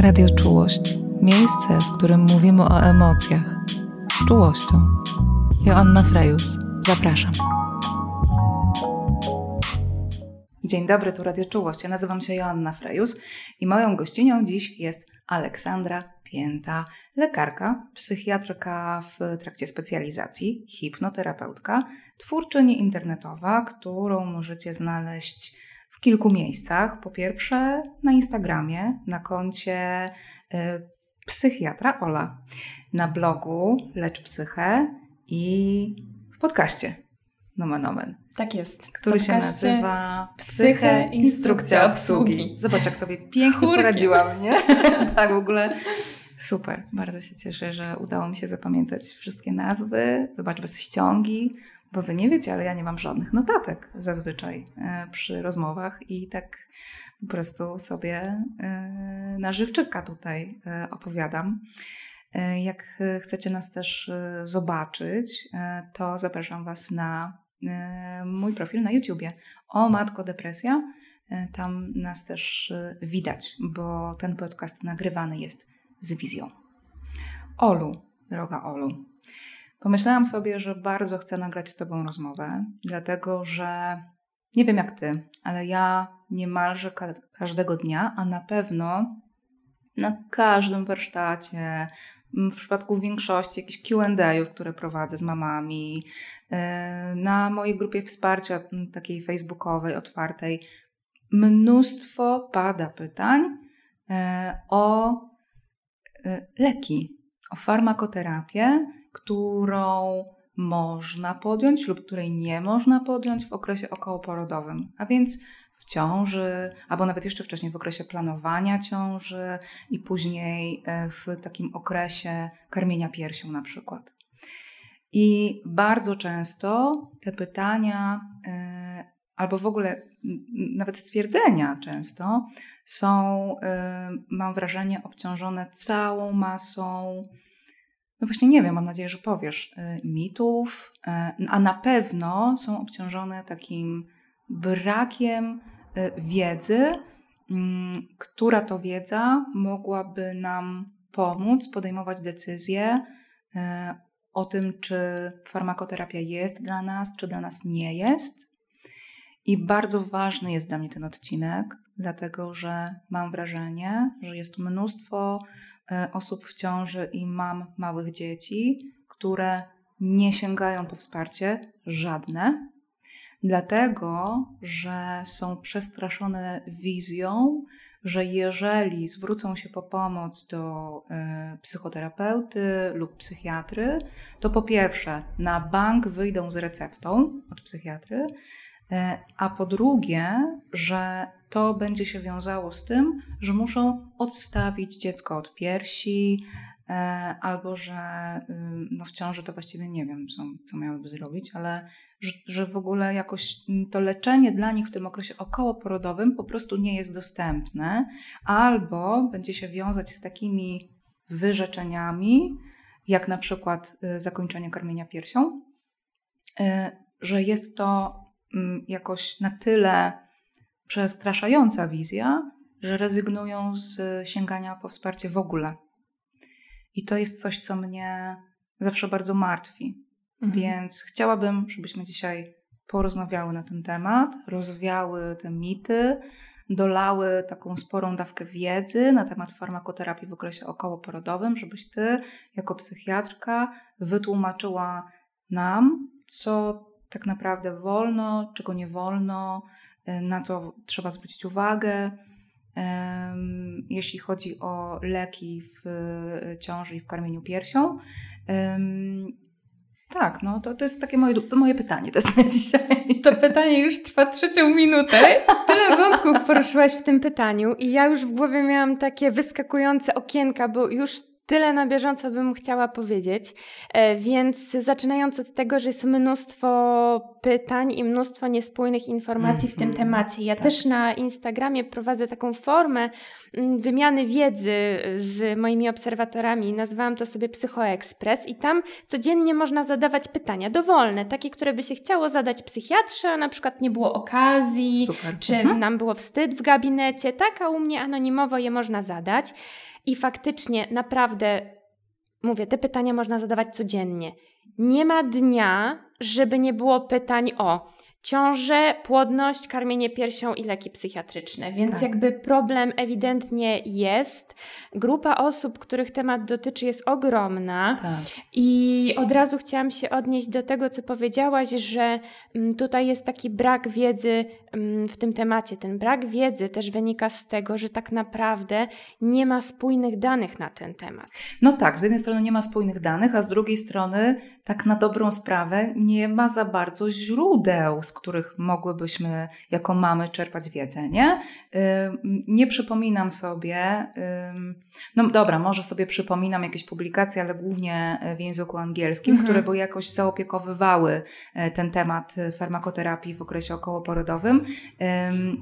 Radio Czułość. Miejsce, w którym mówimy o emocjach. Z czułością. Joanna Frejus. Zapraszam. Dzień dobry, tu Radio Czułość. Ja nazywam się Joanna Frejus i moją gościnią dziś jest Aleksandra Pięta, lekarka, psychiatrka w trakcie specjalizacji, hipnoterapeutka, twórczyni internetowa, którą możecie znaleźć w kilku miejscach. Po pierwsze na Instagramie, na koncie y, psychiatra Ola, na blogu Lecz Psychę i w podcaście Nomen Omen. Tak jest. Który się nazywa Psyche Instrukcja Obsługi. Zobacz, jak sobie pięknie Kurki. poradziłam, nie? tak, w ogóle super. Bardzo się cieszę, że udało mi się zapamiętać wszystkie nazwy. Zobacz, bez ściągi, bo wy nie wiecie, ale ja nie mam żadnych notatek zazwyczaj e, przy rozmowach i tak po prostu sobie e, na żywczyka tutaj e, opowiadam. Jak chcecie nas też zobaczyć, to zapraszam Was na mój profil na YouTubie o Matko Depresja. Tam nas też widać, bo ten podcast nagrywany jest z wizją. Olu, droga Olu, Pomyślałam sobie, że bardzo chcę nagrać z Tobą rozmowę, dlatego że nie wiem jak Ty, ale ja niemalże ka każdego dnia, a na pewno na każdym warsztacie, w przypadku większości jakichś QA, które prowadzę z mamami, y, na mojej grupie wsparcia takiej facebookowej, otwartej, mnóstwo pada pytań y, o y, leki, o farmakoterapię którą można podjąć lub której nie można podjąć w okresie okołoporodowym, a więc w ciąży, albo nawet jeszcze wcześniej w okresie planowania ciąży i później e, w takim okresie karmienia piersią na przykład. I bardzo często te pytania, e, albo w ogóle nawet stwierdzenia często są, e, mam wrażenie, obciążone całą masą no właśnie nie wiem, mam nadzieję, że powiesz, y, mitów, y, a na pewno są obciążone takim brakiem y, wiedzy, mm, która to wiedza mogłaby nam pomóc podejmować decyzje o tym, czy farmakoterapia jest dla nas, czy dla nas nie jest. I bardzo ważny jest dla mnie ten odcinek, dlatego że mam wrażenie, że jest mnóstwo osób w ciąży i mam małych dzieci, które nie sięgają po wsparcie żadne, dlatego że są przestraszone wizją, że jeżeli zwrócą się po pomoc do y, psychoterapeuty lub psychiatry, to po pierwsze na bank wyjdą z receptą od psychiatry, y, a po drugie, że to będzie się wiązało z tym, że muszą odstawić dziecko od piersi, e, albo że no w ciąży to właściwie nie wiem, co, co miałyby zrobić, ale że, że w ogóle jakoś to leczenie dla nich w tym okresie okołoporodowym po prostu nie jest dostępne, albo będzie się wiązać z takimi wyrzeczeniami, jak na przykład y, zakończenie karmienia piersią, y, że jest to jakoś na tyle przestraszająca wizja, że rezygnują z sięgania po wsparcie w ogóle. I to jest coś, co mnie zawsze bardzo martwi. Mhm. Więc chciałabym, żebyśmy dzisiaj porozmawiały na ten temat, rozwiały te mity, dolały taką sporą dawkę wiedzy na temat farmakoterapii w okresie okołoporodowym, żebyś ty, jako psychiatrka, wytłumaczyła nam, co tak naprawdę wolno, czego nie wolno, na co trzeba zwrócić uwagę. Jeśli chodzi o leki w e, ciąży i w karmieniu piersią. Tak, no to, to jest takie moje, moje pytanie to jest na dzisiaj. To pytanie już trwa trzecią minutę. Tyle wątków poruszyłaś w tym pytaniu i ja już w głowie miałam takie wyskakujące okienka, bo już tyle na bieżąco bym chciała powiedzieć, e, więc zaczynając od tego, że jest mnóstwo pytań i mnóstwo niespójnych informacji w tym mhm. temacie. Ja tak. też na Instagramie prowadzę taką formę mm, wymiany wiedzy z moimi obserwatorami. Nazwałam to sobie Psychoekspres i tam codziennie można zadawać pytania dowolne, takie, które by się chciało zadać psychiatrze, a na przykład nie było okazji, Super. czy mhm. nam było wstyd w gabinecie, tak, a u mnie anonimowo je można zadać. I faktycznie, naprawdę, mówię, te pytania można zadawać codziennie. Nie ma dnia, żeby nie było pytań o ciążę, płodność, karmienie piersią i leki psychiatryczne. Więc tak. jakby problem ewidentnie jest. Grupa osób, których temat dotyczy, jest ogromna. Tak. I od razu chciałam się odnieść do tego, co powiedziałaś, że mm, tutaj jest taki brak wiedzy w tym temacie. Ten brak wiedzy też wynika z tego, że tak naprawdę nie ma spójnych danych na ten temat. No tak, z jednej strony nie ma spójnych danych, a z drugiej strony, tak na dobrą sprawę, nie ma za bardzo źródeł, z których mogłybyśmy jako mamy czerpać wiedzę, nie? Nie przypominam sobie, no dobra, może sobie przypominam jakieś publikacje, ale głównie w języku angielskim, mhm. które by jakoś zaopiekowywały e, ten temat farmakoterapii w okresie okołoporodowym,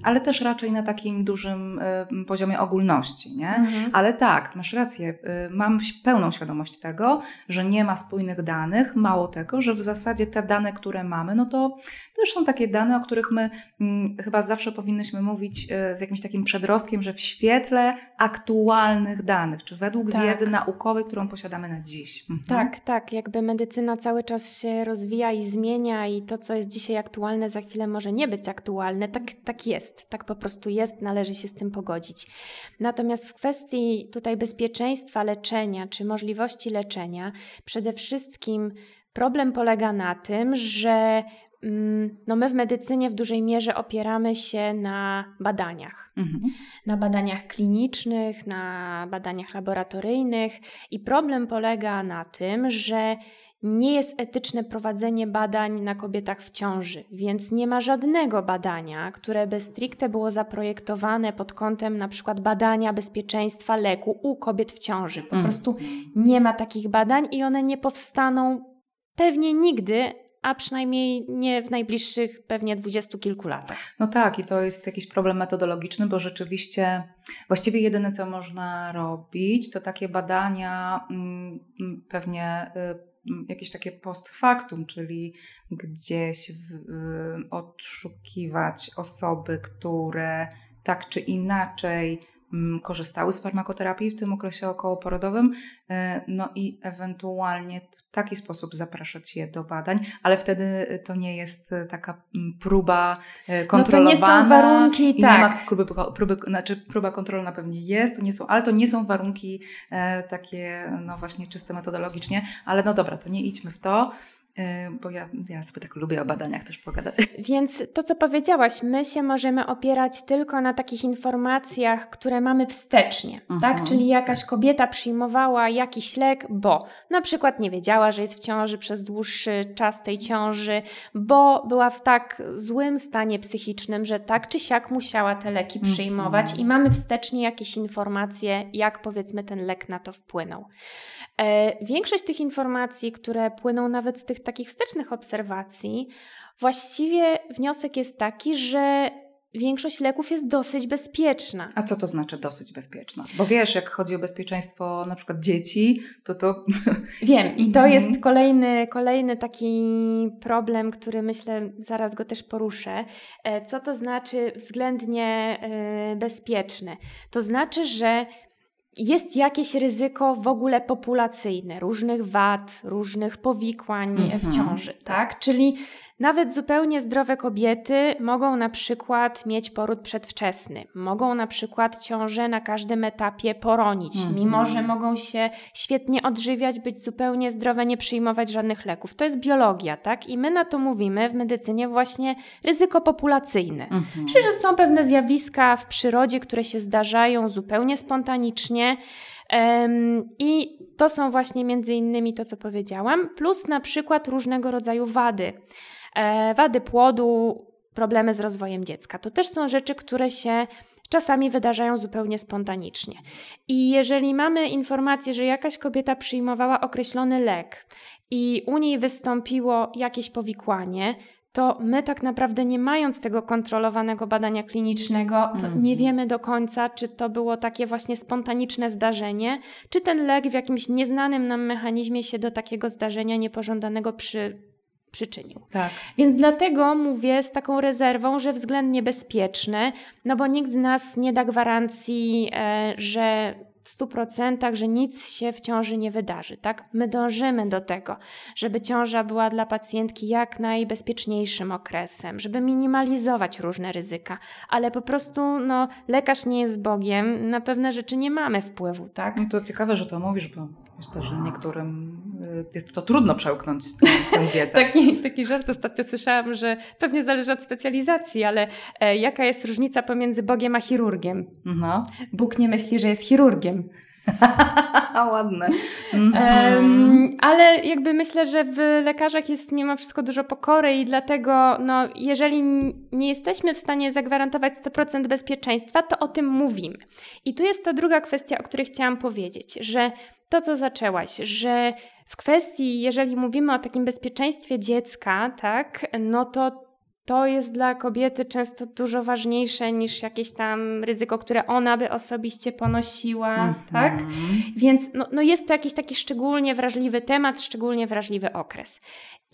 ale też raczej na takim dużym poziomie ogólności, nie? Mhm. Ale tak, masz rację, y, mam pełną świadomość tego, że nie ma spójnych danych, mało tego, że w zasadzie te dane, które mamy, no to też są takie dane, o których my mm, chyba zawsze powinnyśmy mówić y, z jakimś takim przedrostkiem, że w świetle aktualnych danych, czy według tak. wiedzy naukowej, którą posiadamy na dziś. Mhm. Tak, tak. Jakby medycyna cały czas się rozwija i zmienia, i to, co jest dzisiaj aktualne, za chwilę może nie być aktualne. Tak, tak jest. Tak po prostu jest, należy się z tym pogodzić. Natomiast w kwestii tutaj bezpieczeństwa leczenia, czy możliwości leczenia, przede wszystkim problem polega na tym, że Mm, no my w medycynie w dużej mierze opieramy się na badaniach. Mhm. Na badaniach klinicznych, na badaniach laboratoryjnych i problem polega na tym, że nie jest etyczne prowadzenie badań na kobietach w ciąży, więc nie ma żadnego badania, które by stricte było zaprojektowane pod kątem na przykład badania bezpieczeństwa leku u kobiet w ciąży. Po mhm. prostu nie ma takich badań i one nie powstaną pewnie nigdy, a przynajmniej nie w najbliższych pewnie dwudziestu kilku latach. No tak, i to jest jakiś problem metodologiczny, bo rzeczywiście właściwie jedyne, co można robić, to takie badania mm, mm, pewnie y, mm, jakieś takie post factum, czyli gdzieś w, odszukiwać osoby, które tak czy inaczej Mm, korzystały z farmakoterapii w tym okresie okołoporodowym, e, no i ewentualnie w taki sposób zapraszać je do badań, ale wtedy to nie jest e, taka mm, próba kontrolowana. No to nie są warunki, i tak. Nie ma próby, próby, znaczy próba kontrolna pewnie jest, to nie są, ale to nie są warunki e, takie, no właśnie czyste metodologicznie, ale no dobra, to nie idźmy w to. E, bo ja, ja sobie tak lubię o badaniach też pogadać. Więc to, co powiedziałaś, my się możemy opierać tylko na takich informacjach, które mamy wstecznie, tak? mhm, tak? Czyli jakaś tak. kobieta przyjmowała jakiś lek, bo na przykład nie wiedziała, że jest w ciąży przez dłuższy czas tej ciąży, bo była w tak złym stanie psychicznym, że tak czy siak musiała te leki mhm. przyjmować i mamy wstecznie jakieś informacje, jak powiedzmy ten lek na to wpłynął. E, większość tych informacji, które płyną nawet z tych takich wstecznych obserwacji, właściwie wniosek jest taki, że większość leków jest dosyć bezpieczna. A co to znaczy dosyć bezpieczna? Bo wiesz, jak chodzi o bezpieczeństwo na przykład dzieci, to to... Wiem i to jest kolejny, kolejny taki problem, który myślę, zaraz go też poruszę. E, co to znaczy względnie e, bezpieczny? To znaczy, że jest jakieś ryzyko w ogóle populacyjne, różnych wad, różnych powikłań w mhm. ciąży, tak? Czyli nawet zupełnie zdrowe kobiety mogą na przykład mieć poród przedwczesny, mogą na przykład ciążę na każdym etapie poronić, mhm. mimo że mogą się świetnie odżywiać, być zupełnie zdrowe, nie przyjmować żadnych leków. To jest biologia, tak? I my na to mówimy w medycynie właśnie ryzyko populacyjne. Mhm. Czyli, że są pewne zjawiska w przyrodzie, które się zdarzają zupełnie spontanicznie. I to są właśnie między innymi to, co powiedziałam, plus na przykład różnego rodzaju wady. E, wady płodu, problemy z rozwojem dziecka. To też są rzeczy, które się czasami wydarzają zupełnie spontanicznie. I jeżeli mamy informację, że jakaś kobieta przyjmowała określony lek i u niej wystąpiło jakieś powikłanie, to my tak naprawdę nie mając tego kontrolowanego badania klinicznego, mm. nie wiemy do końca, czy to było takie właśnie spontaniczne zdarzenie, czy ten lek w jakimś nieznanym nam mechanizmie się do takiego zdarzenia niepożądanego przy, przyczynił. Tak. Więc dlatego mówię z taką rezerwą, że względnie bezpieczne, no bo nikt z nas nie da gwarancji, e, że w 100%, że nic się w ciąży nie wydarzy, tak? My dążymy do tego, żeby ciąża była dla pacjentki jak najbezpieczniejszym okresem, żeby minimalizować różne ryzyka, ale po prostu no, lekarz nie jest Bogiem, na pewne rzeczy nie mamy wpływu, tak? No to ciekawe, że to mówisz, bo myślę, że niektórym jest to trudno przełknąć tę wiedzę. taki, taki żart ostatnio słyszałam, że pewnie zależy od specjalizacji, ale e, jaka jest różnica pomiędzy Bogiem a chirurgiem? No. Bóg nie myśli, że jest chirurgiem. Ładne. Um, ale jakby myślę, że w lekarzach jest mimo wszystko dużo pokory i dlatego, no, jeżeli nie jesteśmy w stanie zagwarantować 100% bezpieczeństwa, to o tym mówimy. I tu jest ta druga kwestia, o której chciałam powiedzieć, że to, co zaczęłaś, że w kwestii, jeżeli mówimy o takim bezpieczeństwie dziecka, tak, no to to jest dla kobiety często dużo ważniejsze niż jakieś tam ryzyko, które ona by osobiście ponosiła, -hmm. tak? Więc no, no jest to jakiś taki szczególnie wrażliwy temat, szczególnie wrażliwy okres.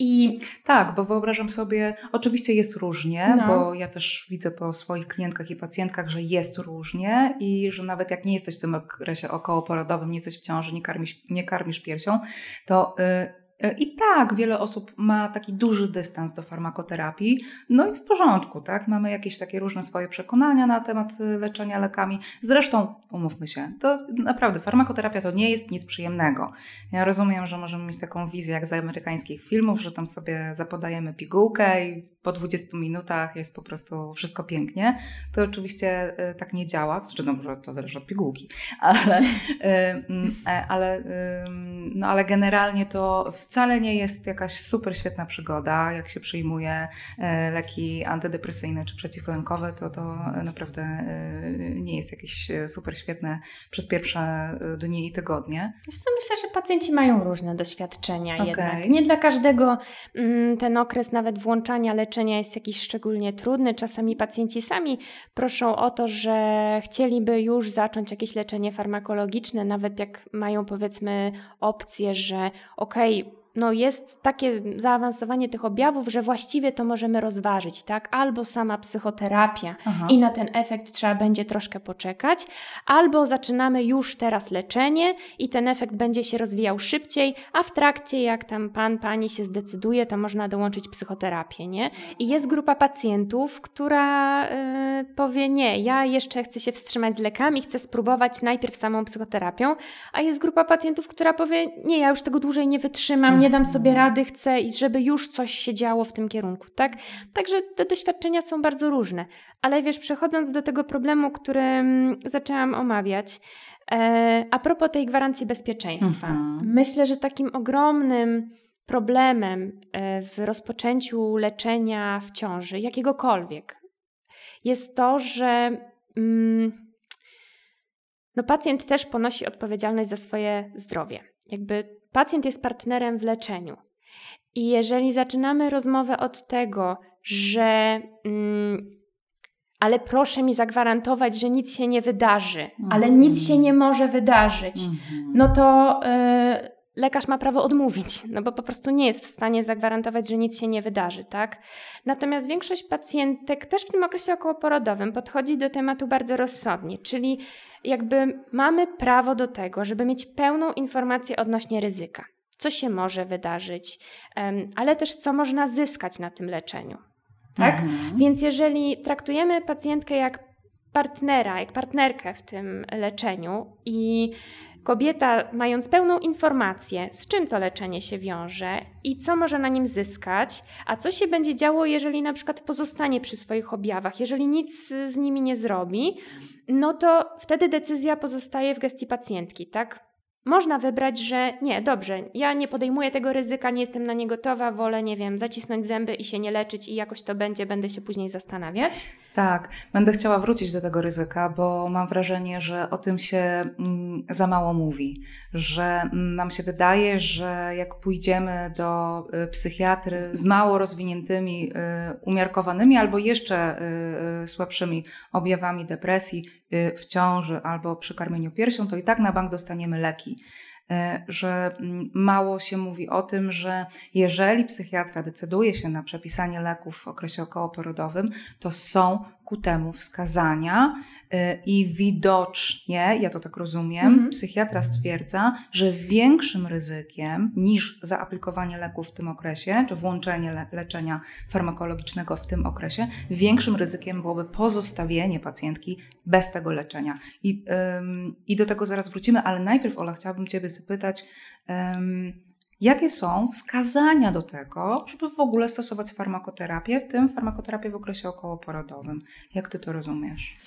I tak, bo wyobrażam sobie, oczywiście jest różnie, no. bo ja też widzę po swoich klientkach i pacjentkach, że jest różnie i że nawet jak nie jesteś w tym okresie okołoporodowym, nie jesteś w ciąży, nie karmisz, nie karmisz piersią, to y, i tak, wiele osób ma taki duży dystans do farmakoterapii, no i w porządku, tak? Mamy jakieś takie różne swoje przekonania na temat y, leczenia lekami. Zresztą, umówmy się, to naprawdę farmakoterapia to nie jest nic przyjemnego. Ja rozumiem, że możemy mieć taką wizję jak z amerykańskich filmów, że tam sobie zapodajemy pigułkę i po 20 minutach jest po prostu wszystko pięknie. To oczywiście y, tak nie działa, znaczy no może to zależy od pigułki, ale, y, mm, e, ale, no, ale generalnie to wcale nie jest jakaś super świetna przygoda. Jak się przyjmuje e, leki antydepresyjne czy przeciwlękowe, to to naprawdę e, nie jest jakieś super świetne przez pierwsze dni i tygodnie. Myślę, że pacjenci mają różne doświadczenia okay. jednak. Nie dla każdego mm, ten okres nawet włączania leczenia leczenia jest jakiś szczególnie trudny. Czasami pacjenci sami proszą o to, że chcieliby już zacząć jakieś leczenie farmakologiczne, nawet jak mają powiedzmy opcję, że okej, okay, no jest takie zaawansowanie tych objawów, że właściwie to możemy rozważyć, tak? Albo sama psychoterapia Aha. i na ten efekt trzeba będzie troszkę poczekać, albo zaczynamy już teraz leczenie i ten efekt będzie się rozwijał szybciej, a w trakcie, jak tam pan, pani się zdecyduje, to można dołączyć psychoterapię, nie? I jest grupa pacjentów, która yy, powie: Nie, ja jeszcze chcę się wstrzymać z lekami, chcę spróbować najpierw samą psychoterapią, a jest grupa pacjentów, która powie: Nie, ja już tego dłużej nie wytrzymam, nie dam sobie rady, chcę i żeby już coś się działo w tym kierunku, tak? Także te doświadczenia są bardzo różne. Ale wiesz, przechodząc do tego problemu, który zaczęłam omawiać, e, a propos tej gwarancji bezpieczeństwa, mhm. myślę, że takim ogromnym problemem e, w rozpoczęciu leczenia w ciąży, jakiegokolwiek, jest to, że mm, no pacjent też ponosi odpowiedzialność za swoje zdrowie. Jakby pacjent jest partnerem w leczeniu. I jeżeli zaczynamy rozmowę od tego, że mm, ale proszę mi zagwarantować, że nic się nie wydarzy, mm. ale nic się nie może wydarzyć, mm. no to y, lekarz ma prawo odmówić, no bo po prostu nie jest w stanie zagwarantować, że nic się nie wydarzy, tak? Natomiast większość pacjentek też w tym okresie okołoporodowym podchodzi do tematu bardzo rozsądnie, czyli jakby mamy prawo do tego, żeby mieć pełną informację odnośnie ryzyka. Co się może wydarzyć, ale też co można zyskać na tym leczeniu. Tak? Mhm. Więc jeżeli traktujemy pacjentkę jak partnera, jak partnerkę w tym leczeniu i kobieta, mając pełną informację, z czym to leczenie się wiąże i co może na nim zyskać, a co się będzie działo, jeżeli na przykład pozostanie przy swoich objawach, jeżeli nic z nimi nie zrobi, no to wtedy decyzja pozostaje w gestii pacjentki, tak? Można wybrać, że nie, dobrze, ja nie podejmuję tego ryzyka, nie jestem na nie gotowa, wolę, nie wiem, zacisnąć zęby i się nie leczyć i jakoś to będzie, będę się później zastanawiać. Tak, będę chciała wrócić do tego ryzyka, bo mam wrażenie, że o tym się mm, za mało mówi, że mm, nam się wydaje, że jak pójdziemy do y, psychiatry z mało rozwiniętymi, y, umiarkowanymi albo jeszcze y, słabszymi objawami depresji w ciąży albo przy karmieniu piersią, to i tak na bank dostaniemy leki. E, że mm, mało się mówi o tym, że jeżeli psychiatra decyduje się na przepisanie leków w okresie okołoporodowym, to są ku temu wskazania y, i widocznie, ja to tak rozumiem, mhm. psychiatra stwierdza, że większym ryzykiem niż zaaplikowanie leków w tym okresie, czy włączenie le leczenia farmakologicznego w tym okresie, większym ryzykiem byłoby pozostawienie pacjentki bez tego leczenia. I, ym, i do tego zaraz wrócimy, ale najpierw, Ola, chciałabym Ciebie zapytać, ym, Jakie są wskazania do tego, żeby w ogóle stosować farmakoterapię, w tym farmakoterapię w okresie okołoporodowym? Jak ty to rozumiesz?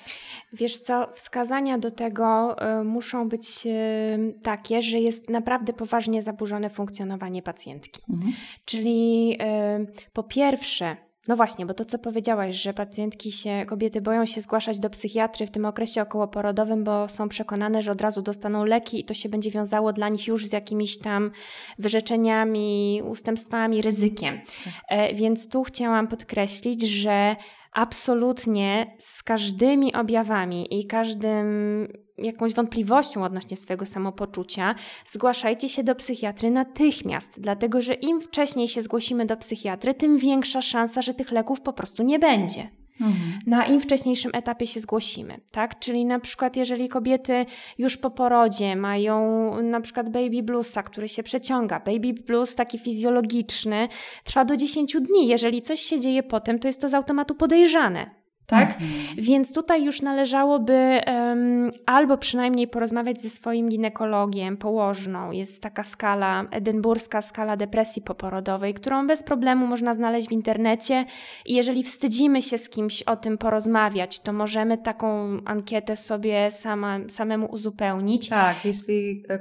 Wiesz co, wskazania do tego y, muszą być y, takie, że jest naprawdę poważnie zaburzone funkcjonowanie pacjentki. Mhm. Czyli y, po pierwsze, no właśnie, bo to co powiedziałaś, że pacjentki się, kobiety boją się zgłaszać do psychiatry w tym okresie okołoporodowym, bo są przekonane, że od razu dostaną leki i to się będzie wiązało dla nich już z jakimiś tam wyrzeczeniami, ustępstwami, ryzykiem. Tak. E, więc tu chciałam podkreślić, że absolutnie z każdymi objawami i każdym jakąś wątpliwością odnośnie swojego samopoczucia, zgłaszajcie się do psychiatry natychmiast, dlatego że im wcześniej się zgłosimy do psychiatry, tym większa szansa, że tych leków po prostu nie będzie. Mhm. Na im wcześniejszym etapie się zgłosimy, tak? Czyli na przykład, jeżeli kobiety już po porodzie mają na przykład baby bluesa, który się przeciąga, baby blues taki fizjologiczny, trwa do 10 dni. Jeżeli coś się dzieje potem, to jest to z automatu podejrzane tak? Mhm. Więc tutaj już należałoby um, albo przynajmniej porozmawiać ze swoim ginekologiem, położną. Jest taka skala, edynburska skala depresji poporodowej, którą bez problemu można znaleźć w internecie i jeżeli wstydzimy się z kimś o tym porozmawiać, to możemy taką ankietę sobie sama, samemu uzupełnić. Tak, jeśli e,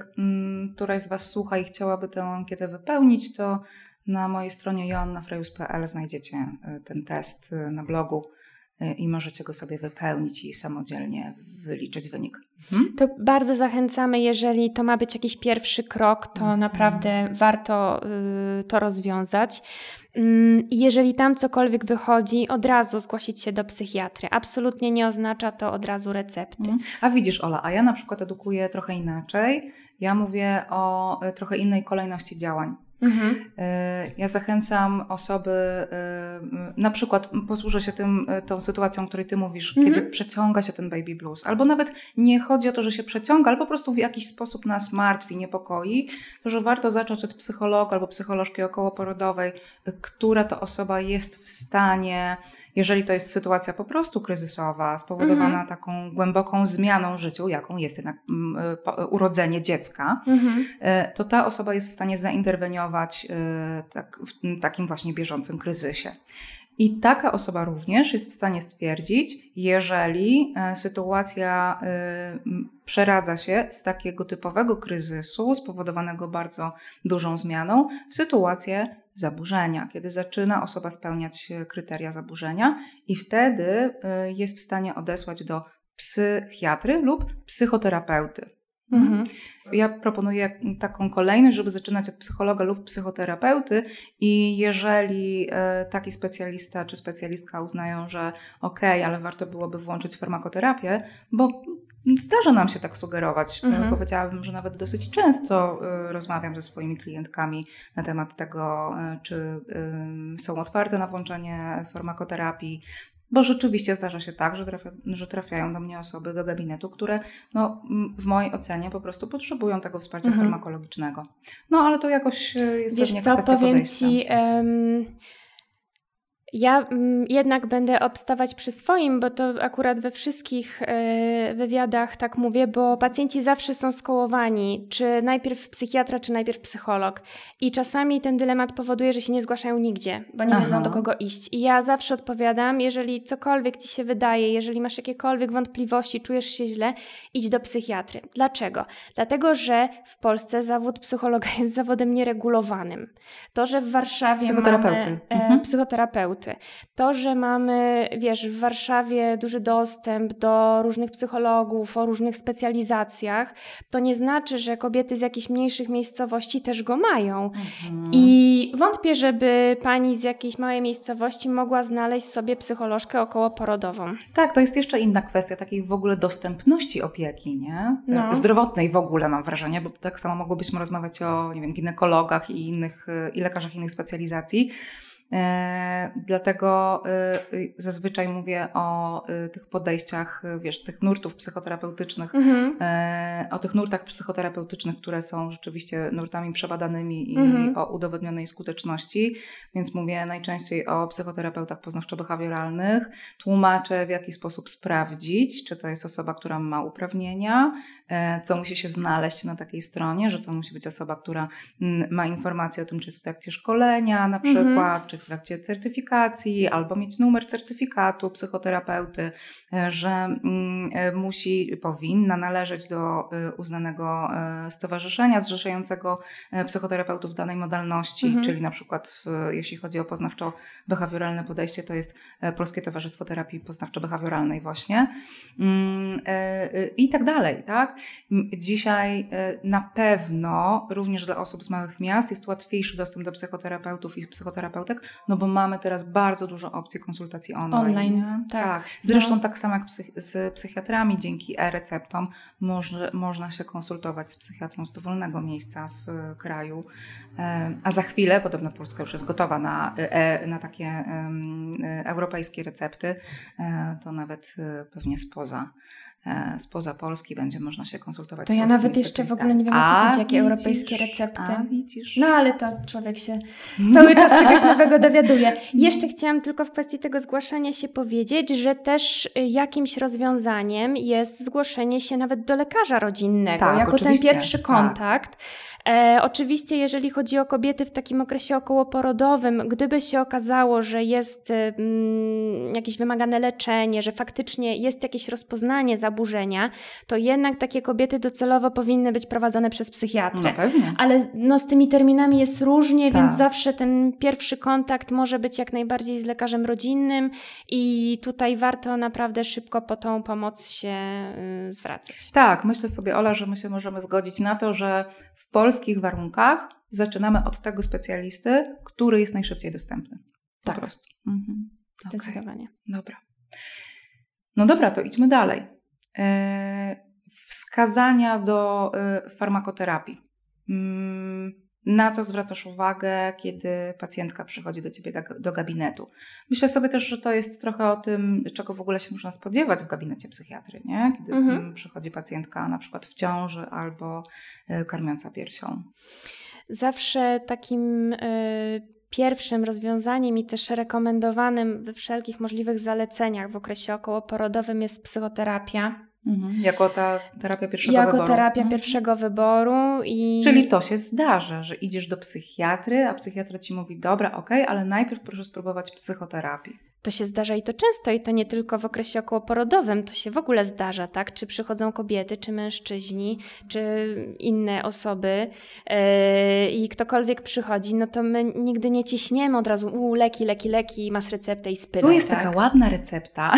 któraś z Was słucha i chciałaby tę ankietę wypełnić, to na mojej stronie joannafrejus.pl znajdziecie e, ten test e, na blogu i możecie go sobie wypełnić i samodzielnie wyliczyć wynik. Mhm. To bardzo zachęcamy, jeżeli to ma być jakiś pierwszy krok, to mhm. naprawdę warto y, to rozwiązać. Mm, I jeżeli tam cokolwiek wychodzi, od razu zgłosić się do psychiatry. Absolutnie nie oznacza to od razu recepty. Mhm. A widzisz, Ola, a ja na przykład edukuję trochę inaczej. Ja mówię o y, trochę innej kolejności działań. Mhm. Y, ja zachęcam osoby, y, na przykład posłużę się tym, y, tą sytuacją, o której ty mówisz, mhm. kiedy przeciąga się ten baby blues, albo nawet nie chodzi o to, że się przeciąga, ale po prostu w jakiś sposób nas martwi, niepokoi, to że warto zacząć od psychologa albo psycholożki okołoporodowej, która to osoba jest w stanie jeżeli to jest sytuacja po prostu kryzysowa, spowodowana mhm. taką głęboką zmianą w życiu, jaką jest jednak mm, e, urodzenie dziecka, mhm. E, to ta osoba jest w stanie zainterweniować e, tak, w takim właśnie bieżącym kryzysie. I taka osoba również jest w stanie stwierdzić, jeżeli sytuacja przeradza się z takiego typowego kryzysu, spowodowanego bardzo dużą zmianą, w sytuację zaburzenia, kiedy zaczyna osoba spełniać kryteria zaburzenia i wtedy y, jest w stanie odesłać do psychiatry lub psychoterapeuty. Mhm. Ja proponuję taką kolejność, żeby zaczynać od psychologa lub psychoterapeuty, i jeżeli y, taki specjalista czy specjalistka uznają, że okej, okay, ale warto byłoby włączyć farmakoterapię, bo Zdarza nam się tak sugerować. Mhm. Powiedziałabym, że nawet dosyć często y, rozmawiam ze swoimi klientkami na temat tego, y, czy są otwarte na włączenie farmakoterapii, bo rzeczywiście zdarza się tak, że, trafia, że trafiają do mnie osoby do gabinetu, które no, w mojej ocenie po prostu potrzebują tego wsparcia mhm. farmakologicznego. No ale to jakoś jest Wiesz pewnie co, kwestia powiem podejścia. Ci, um ja mm, jednak będę obstawać przy swoim, bo to akurat we wszystkich e, wywiadach tak mówię, bo pacjenci zawsze są skołowani, czy najpierw psychiatra, czy najpierw psycholog. I czasami ten dylemat powoduje, że się nie zgłaszają nigdzie, bo nie Aha. wiedzą do kogo iść. I ja zawsze odpowiadam, jeżeli cokolwiek ci się wydaje, jeżeli masz jakiekolwiek wątpliwości, czujesz się źle, idź do psychiatry. Dlaczego? Dlatego, że w Polsce zawód psychologa jest zawodem nieregulowanym. To, że w Warszawie psychoterapeuty. mamy e, mhm. psychoterapeuty, To, że mamy, wiesz, w Warszawie duży dostęp do różnych psychologów o różnych specjalizacjach, to nie znaczy, że kobiety z jakichś mniejszych miejscowości też go mają. Mhm. I wątpię, żeby pani z jakiejś małej miejscowości mogła znaleźć sobie psycholożkę okołoporodową. Tak, to jest jeszcze inna kwestia takiej w ogóle dostępności opieki, nie? No. Zdrowotnej w ogóle mam wrażenie, bo tak samo mogłybyśmy rozmawiać o, nie wiem, ginekologach i innych, i lekarzach innych specjalizacji. E, dlatego e, zazwyczaj mówię o e, tych podejściach, wiesz, tych nurtów psychoterapeutycznych, mhm. o tych nurtach psychoterapeutycznych, które są rzeczywiście nurtami przebadanymi i mhm. o udowodnionej skuteczności. Więc mówię najczęściej o psychoterapeutach poznawczo-behawioralnych. Tłumaczę, w jaki sposób sprawdzić, czy to jest osoba, która ma uprawnienia, co musi się znaleźć na takiej stronie, że to musi być osoba, która mm, ma informacje o tym, czy jest w trakcie szkolenia na mhm. przykład, mhm. czy w trakcie certyfikacji, albo mieć numer certyfikatu psychoterapeuty, e, że mm, e, musi, powinna należeć do e, uznanego stowarzyszenia zrzeszającego psychoterapeutów danej modalności, mhm. czyli na przykład w, jeśli chodzi o poznawczo-behawioralne podejście, to jest Polskie Towarzystwo Terapii Poznawczo-Behawioralnej właśnie mm, i tak dalej, tak? Dzisiaj na pewno również dla osób z małych miast jest łatwiejszy dostęp do psychoterapeutów i psychoterapeutek, no bo mamy teraz bardzo dużo opcji konsultacji online. online tak. tak. Zresztą no. tak samo jak psych z psychiatrami, dzięki e-receptom może, można się konsultować z psychiatrą z dowolnego miejsca w e, kraju. E, a za chwilę, podobno Polska już jest gotowa na, e, na takie e, europejskie recepty, e, to nawet pewnie spoza spoza Polski będzie można się konsultować to ja nawet jeszcze w ogóle nie wiem, co chodzi, jakie widzisz, europejskie recepty. A, widzisz. No ale to człowiek się cały czas czegoś nowego dowiaduje. Jeszcze chciałam tylko w kwestii tego zgłaszania się powiedzieć, że też y, jakimś rozwiązaniem jest zgłoszenie się nawet do lekarza rodzinnego, tak, jako oczywiście. ten pierwszy tak. kontakt. Tak. E, oczywiście, jeżeli chodzi o kobiety w takim okresie okołoporodowym, gdyby się okazało, że jest mm, jakieś wymagane leczenie, że faktycznie jest jakieś rozpoznanie zaburzenia, to jednak takie kobiety docelowo powinny być prowadzone przez psychiatrę. No pewnie. Ale no, z tymi terminami jest różnie, tak. więc zawsze ten pierwszy kontakt może być jak najbardziej z lekarzem rodzinnym i tutaj warto naprawdę szybko po tą pomoc się y, zwracać. Tak, myślę sobie, Ola, że my się możemy zgodzić na to, że w polskich warunkach zaczynamy od tego specjalisty, który jest najszybciej dostępny. Tak. Po prostu. Mhm. Zdecydowanie. Okay. Dobra. No dobra, to idźmy dalej. Yy, wskazania do yy, farmakoterapii. Yy, na co zwracasz uwagę, kiedy pacjentka przychodzi do ciebie do, gabinetu. Myślę sobie też, że to jest trochę o tym, czego w ogóle się można spodziewać w gabinecie psychiatry, nie? kiedy mhm. przychodzi pacjentka na przykład w ciąży albo y, karmiąca piersią. Zawsze takim. Y pierwszym rozwiązaniem i też rekomendowanym we wszelkich możliwych zaleceniach w okresie okołoporodowym jest psychoterapia. Mhm. Jako ta terapia pierwszego jako wyboru. Jako terapia mhm. pierwszego wyboru. I... Czyli to się zdarza, że idziesz do psychiatry, a psychiatra ci mówi, dobra, okej, okay, ale najpierw proszę spróbować psychoterapii. To się zdarza i to często, i to nie tylko w okresie okołoporodowym, to się w ogóle zdarza, tak? Czy przychodzą kobiety, czy mężczyźni, czy inne osoby yy, i ktokolwiek przychodzi, no to my nigdy nie ciśniemy od razu, u leki, leki, leki, masz receptę i spytaj. Tu jest tak? taka ładna recepta.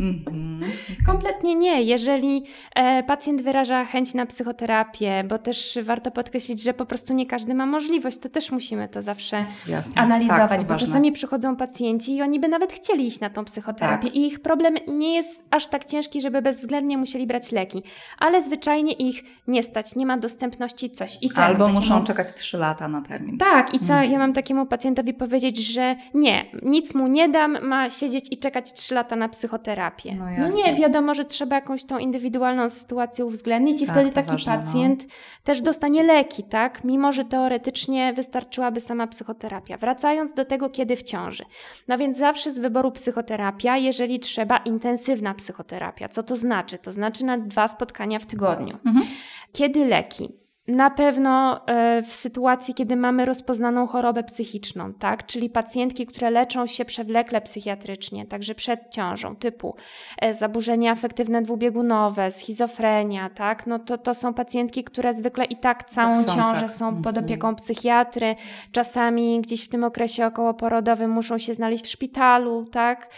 Mhm. Kompletnie nie. Jeżeli e, pacjent wyraża chęć na psychoterapię, bo też warto podkreślić, że po prostu nie każdy ma możliwość, to też musimy to zawsze Jasne. analizować, tak, bo ważne. czasami przychodzą pacjenci, pacjenci i oni by nawet chcieli iść na tą psychoterapię. Tak. I ich problem nie jest aż tak ciężki, żeby bezwzględnie musieli brać leki, ale zwyczajnie ich nie stać, nie ma dostępności coś. I co Albo ja muszą czekać 3 lata na termin. Tak, i co mhm. ja mam takiemu pacjentowi powiedzieć, że nie, nic mu nie dam, ma siedzieć i czekać 3 lata na psychoterapię. No, no, nie, wiadomo, że trzeba jakąś tą indywidualną sytuację uwzględnić i tak, wtedy taki ważne, no. pacjent no. też dostanie leki, tak? Mimo, że teoretycznie wystarczyłaby sama psychoterapia. Wracając do tego, kiedy w ciąży. No więc zawsze z wyboru psychoterapia, jeżeli trzeba, intensywna psychoterapia. Co to znaczy? To znaczy na dwa spotkania w tygodniu. Mhm. Kiedy leki? Na pewno e, w sytuacji, kiedy mamy rozpoznaną chorobę psychiczną, tak? czyli pacjentki, które leczą się przewlekle psychiatrycznie, także przed ciążą, typu e, zaburzenia afektywne dwubiegunowe, schizofrenia, tak? no to, to są pacjentki, które zwykle i tak całą tak są, ciążę tak. są pod mhm. opieką psychiatry, czasami gdzieś w tym okresie okołoporodowym muszą się znaleźć w szpitalu, tak?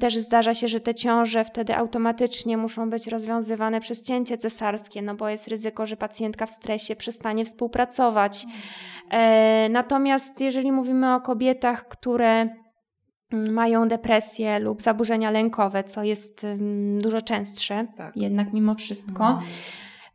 Też zdarza się, że te ciąże wtedy automatycznie muszą być rozwiązywane przez cięcie cesarskie, no bo jest ryzyko, że pacjentka w stresie się przestanie współpracować. E, natomiast jeżeli mówimy o kobietach, które mm, mają depresję lub zaburzenia lękowe, co jest mm, dużo częstsze, tak. jednak mimo wszystko, mhm.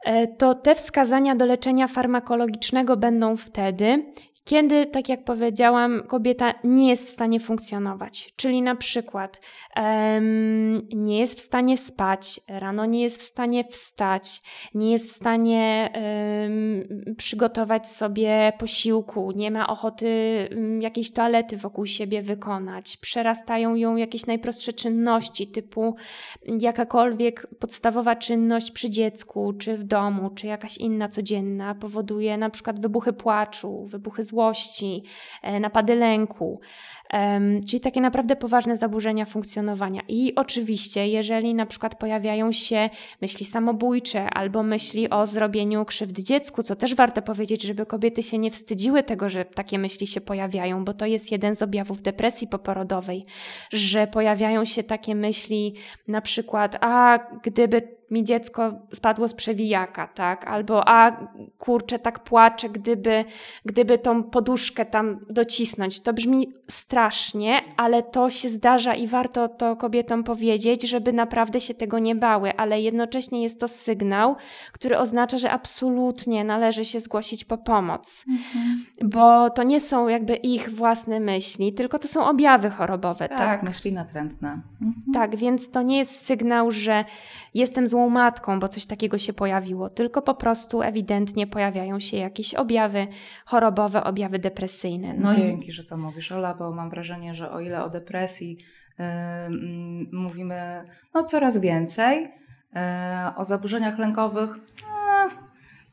e, to te wskazania do leczenia farmakologicznego będą wtedy, kiedy, tak jak powiedziałam, kobieta nie jest w stanie funkcjonować. Czyli na przykład um, nie jest w stanie spać, rano nie jest w stanie wstać, nie jest w stanie um, przygotować sobie posiłku, nie ma ochoty um, jakiejś toalety wokół siebie wykonać, przerastają ją jakieś najprostsze czynności, typu jakakolwiek podstawowa czynność przy dziecku, czy w domu, czy jakaś inna codzienna powoduje na przykład wybuchy płaczu, wybuchy złości, e, napady lęku, czyli takie naprawdę poważne zaburzenia funkcjonowania. I oczywiście, jeżeli na przykład pojawiają się myśli samobójcze albo myśli o zrobieniu krzywdy dziecku, co też warto powiedzieć, żeby kobiety się nie wstydziły tego, że takie myśli się pojawiają, bo to jest jeden z objawów depresji poporodowej, że pojawiają się takie myśli, na przykład, a gdyby mi dziecko spadło z przewijaka, tak? Albo a kurczę, tak płaczę, gdyby, gdyby tą poduszkę tam docisnąć. To brzmi strasznie, ale to się zdarza i warto to kobietom powiedzieć, żeby naprawdę się tego nie bały, ale jednocześnie jest to sygnał, który oznacza, że absolutnie należy się zgłosić po pomoc. Mhm. Bo to nie są jakby ich własne myśli, tylko to są objawy chorobowe, tak? Tak, myśli natrętne. Mhm. Tak, więc to nie jest sygnał, że jestem złą matką, bo coś takiego się pojawiło, tylko po prostu ewidentnie pojawiają się jakieś objawy chorobowe, objawy depresyjne. No Dzięki, że to mówisz, Ola, bo mam wrażenie, że o ile o depresji yy, mówimy no, coraz więcej, yy, o zaburzeniach lękowych, yy,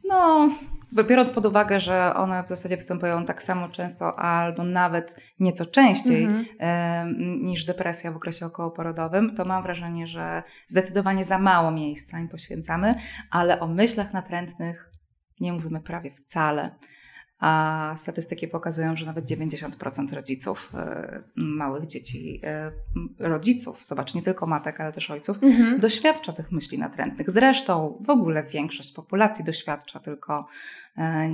no biorąc pod uwagę, że one w zasadzie występują tak samo często albo nawet nieco częściej mm -hmm. niż depresja w okresie okołoporodowym, to mam wrażenie, że zdecydowanie za mało miejsca im poświęcamy, ale o myślach natrętnych nie mówimy prawie wcale a statystyki pokazują, że nawet 90% rodziców e, małych dzieci, e, rodziców, zobacz, nie tylko matek, ale też ojców, mhm. doświadcza tych myśli natrętnych. Zresztą w ogóle większość populacji doświadcza, tylko e,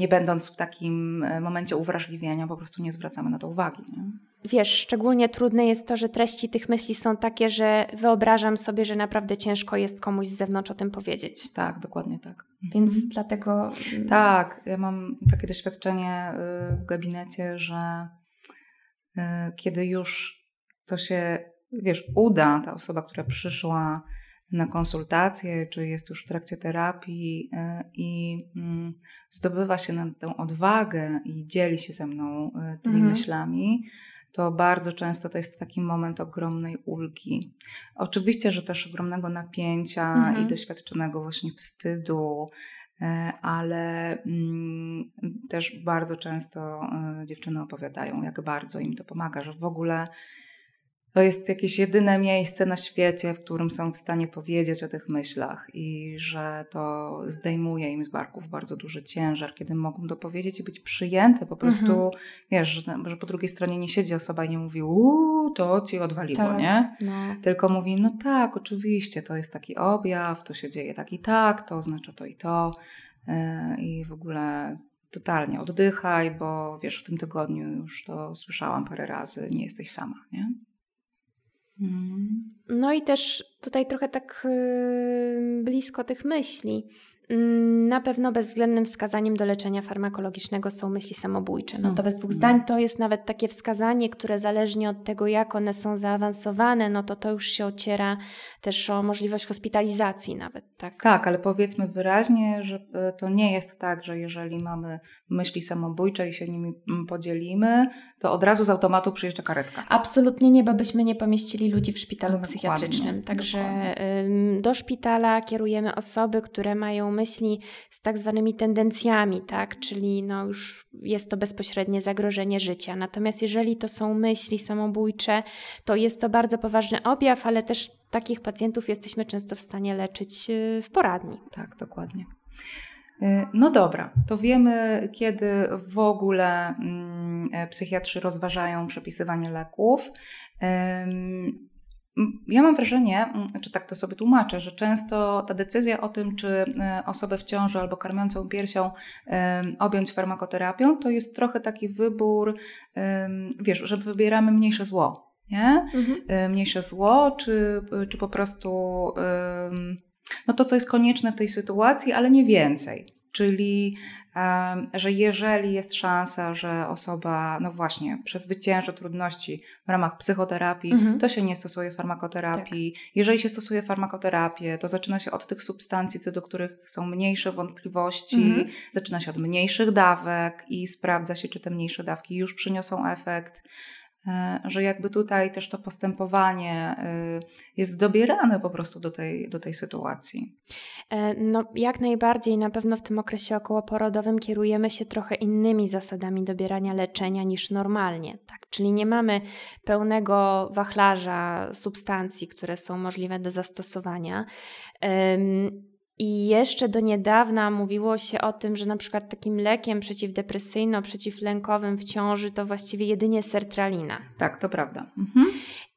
nie będąc w takim momencie uwrażliwienia, po prostu nie zwracamy na to uwagi. Nie? Wiesz, szczególnie trudne jest to, że treści tych myśli są takie, że wyobrażam sobie, że naprawdę ciężko jest komuś z zewnątrz o tym powiedzieć. Tak, dokładnie tak. Więc mhm. dlatego. Tak, ja mam takie doświadczenie y, w gabinecie, że y, kiedy już to się, wiesz, uda, ta osoba, która przyszła na konsultację, czy jest już w trakcie terapii y, i mm, zdobywa się na tę odwagę i dzieli się ze mną tymi mhm. myślami, to bardzo często to jest taki moment ogromnej ulgi. Oczywiście, że też ogromnego napięcia mhm. i doświadczonego właśnie wstydu, e, ale mm, też bardzo często e, dziewczyny opowiadają, jak bardzo im to pomaga, że w ogóle to jest jakieś jedyne miejsce na świecie, w którym są w stanie powiedzieć o tych myślach i że to zdejmuje im z barków bardzo duży ciężar, kiedy mogą to powiedzieć i być przyjęte. Po prostu, mhm. wiesz, że, że, po drugiej stronie nie siedzi osoba i nie mówi, uuu, to ci odwaliło, tak, nie? No. Tylko mówi, no tak, oczywiście, to jest taki objaw, to się dzieje tak i tak, to oznacza to i to. Yy, I w ogóle totalnie oddychaj, bo wiesz, w tym tygodniu już to słyszałam parę razy, nie jesteś sama, nie? Mhm. No i też tutaj trochę tak yy, blisko tych myśli. Mm, na pewno bezwzględnym wskazaniem do leczenia farmakologicznego są myśli samobójcze. No to bez dwóch zdań to jest nawet takie wskazanie, które zależnie od tego, jak one są zaawansowane, no to to już się ociera też o możliwość hospitalizacji nawet. Tak, tak ale powiedzmy wyraźnie, że e, to nie jest tak, że jeżeli mamy myśli samobójcze i się nimi mm, podzielimy, to od razu z automatu przyjeżdża karetka. Absolutnie nie, bo byśmy nie pomieścili ludzi w szpitalu Dokładnie. psychiatrycznym. Także że do szpitala kierujemy osoby, które mają myśli z tak zwanymi tendencjami, tak? czyli no już jest to bezpośrednie zagrożenie życia. Natomiast jeżeli to są myśli samobójcze, to jest to bardzo poważny objaw, ale też takich pacjentów jesteśmy często w stanie leczyć y, w poradni. Tak, dokładnie. Y, no dobra, to wiemy, kiedy w ogóle mm, e, psychiatrzy rozważają przepisywanie leków. Ja mam wrażenie, czy tak to sobie tłumaczę, że często ta decyzja o tym, czy e, osobę w ciąży albo karmiącą piersią objąć farmakoterapią, to jest trochę taki wybór, wiesz, że wybieramy mniejsze zło, nie? Mhm. E, mniejsze zło, czy, czy po prostu no to, co jest konieczne w tej sytuacji, ale nie więcej. Czyli, że jeżeli jest szansa, że osoba, no właśnie, przezwycięży trudności w ramach psychoterapii, mhm. to się nie stosuje farmakoterapii. Tak. Jeżeli się stosuje farmakoterapię, to zaczyna się od tych substancji, co do których są mniejsze wątpliwości, mhm. zaczyna się od mniejszych dawek i sprawdza się, czy te mniejsze dawki już przyniosą efekt. E, że jakby tutaj też to postępowanie e, jest dobierane po prostu do tej, do tej sytuacji. E, no, jak najbardziej, na pewno w tym okresie okołoporodowym kierujemy się trochę innymi zasadami dobierania leczenia niż normalnie. Tak? Czyli nie mamy pełnego wachlarza substancji, które są możliwe do zastosowania. I jeszcze do niedawna mówiło się o tym, że na przykład takim lekiem przeciwdepresyjno-przeciwlękowym w ciąży to właściwie jedynie sertralina. Tak, to prawda. Mhm.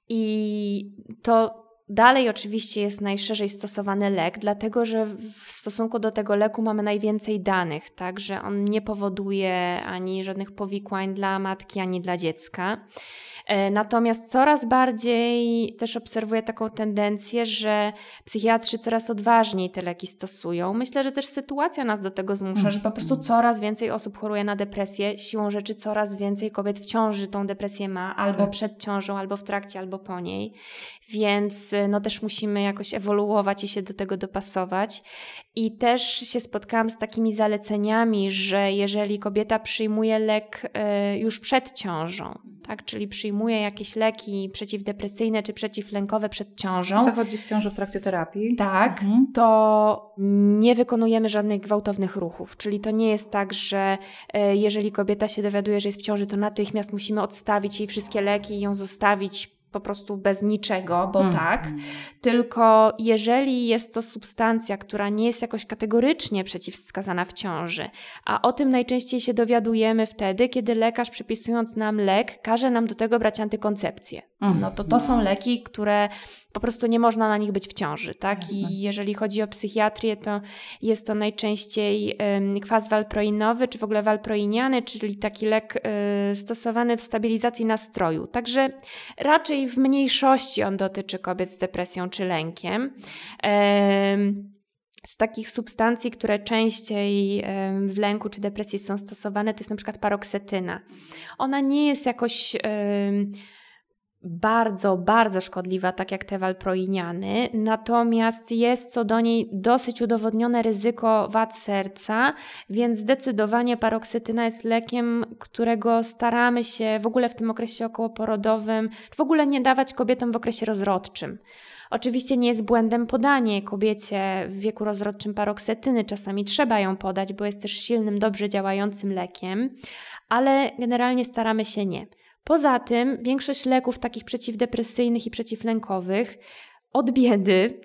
I to dalej oczywiście jest najszerzej stosowany lek, dlatego że w stosunku do tego leku mamy najwięcej danych, tak, że on nie powoduje ani żadnych powikłań dla matki, ani dla dziecka. E, natomiast coraz bardziej też obserwuję taką tendencję, że psychiatrzy coraz odważniej te leki stosują. Myślę, że też sytuacja nas do tego zmusza, że po prostu mm. coraz więcej osób choruje na depresję. Siłą rzeczy coraz więcej kobiet w ciąży tą depresję ma, albo tak. przed ciążą, albo w trakcie, albo po niej. Więc e, no też musimy jakoś ewoluować i się do tego dopasować. I też się spotkałam z takimi zaleceniami, że jeżeli kobieta przyjmuje lek e, już przed ciążą, tak, czyli przyjmuje jakieś leki przeciwdepresyjne czy przeciwlękowe przed ciążą. Zachodzi w ciąży w trakcie terapii. Tak, mhm. to nie wykonujemy żadnych gwałtownych ruchów. Czyli to nie jest tak, że e, jeżeli kobieta się dowiaduje, że jest w ciąży, to natychmiast musimy odstawić jej wszystkie leki i ją zostawić po prostu bez niczego, bo mm. tak. Tylko jeżeli jest to substancja, która nie jest jakoś kategorycznie przeciwwskazana w ciąży, a o tym najczęściej się dowiadujemy wtedy, kiedy lekarz przepisując nam lek, każe nam do tego brać antykoncepcję. Mm. No to to są leki, które po prostu nie można na nich być w ciąży, tak? Jasne. I jeżeli chodzi o psychiatrię, to jest to najczęściej kwas walproinowy, czy w ogóle walproiniany, czyli taki lek y, stosowany w stabilizacji nastroju. Także raczej w mniejszości on dotyczy kobiet z depresją czy lękiem. Z takich substancji, które częściej w lęku czy depresji są stosowane, to jest na przykład paroksetyna. Ona nie jest jakoś bardzo, bardzo szkodliwa, tak jak te walproiniany, natomiast jest co do niej dosyć udowodnione ryzyko wad serca, więc zdecydowanie paroksytyna jest lekiem, którego staramy się w ogóle w tym okresie okołoporodowym, w ogóle nie dawać kobietom w okresie rozrodczym. Oczywiście nie jest błędem podanie kobiecie w wieku rozrodczym paroksetyny, czasami trzeba ją podać, bo jest też silnym, dobrze działającym lekiem, ale generalnie staramy się nie. Poza tym większość leków takich przeciwdepresyjnych i przeciwlękowych od biedy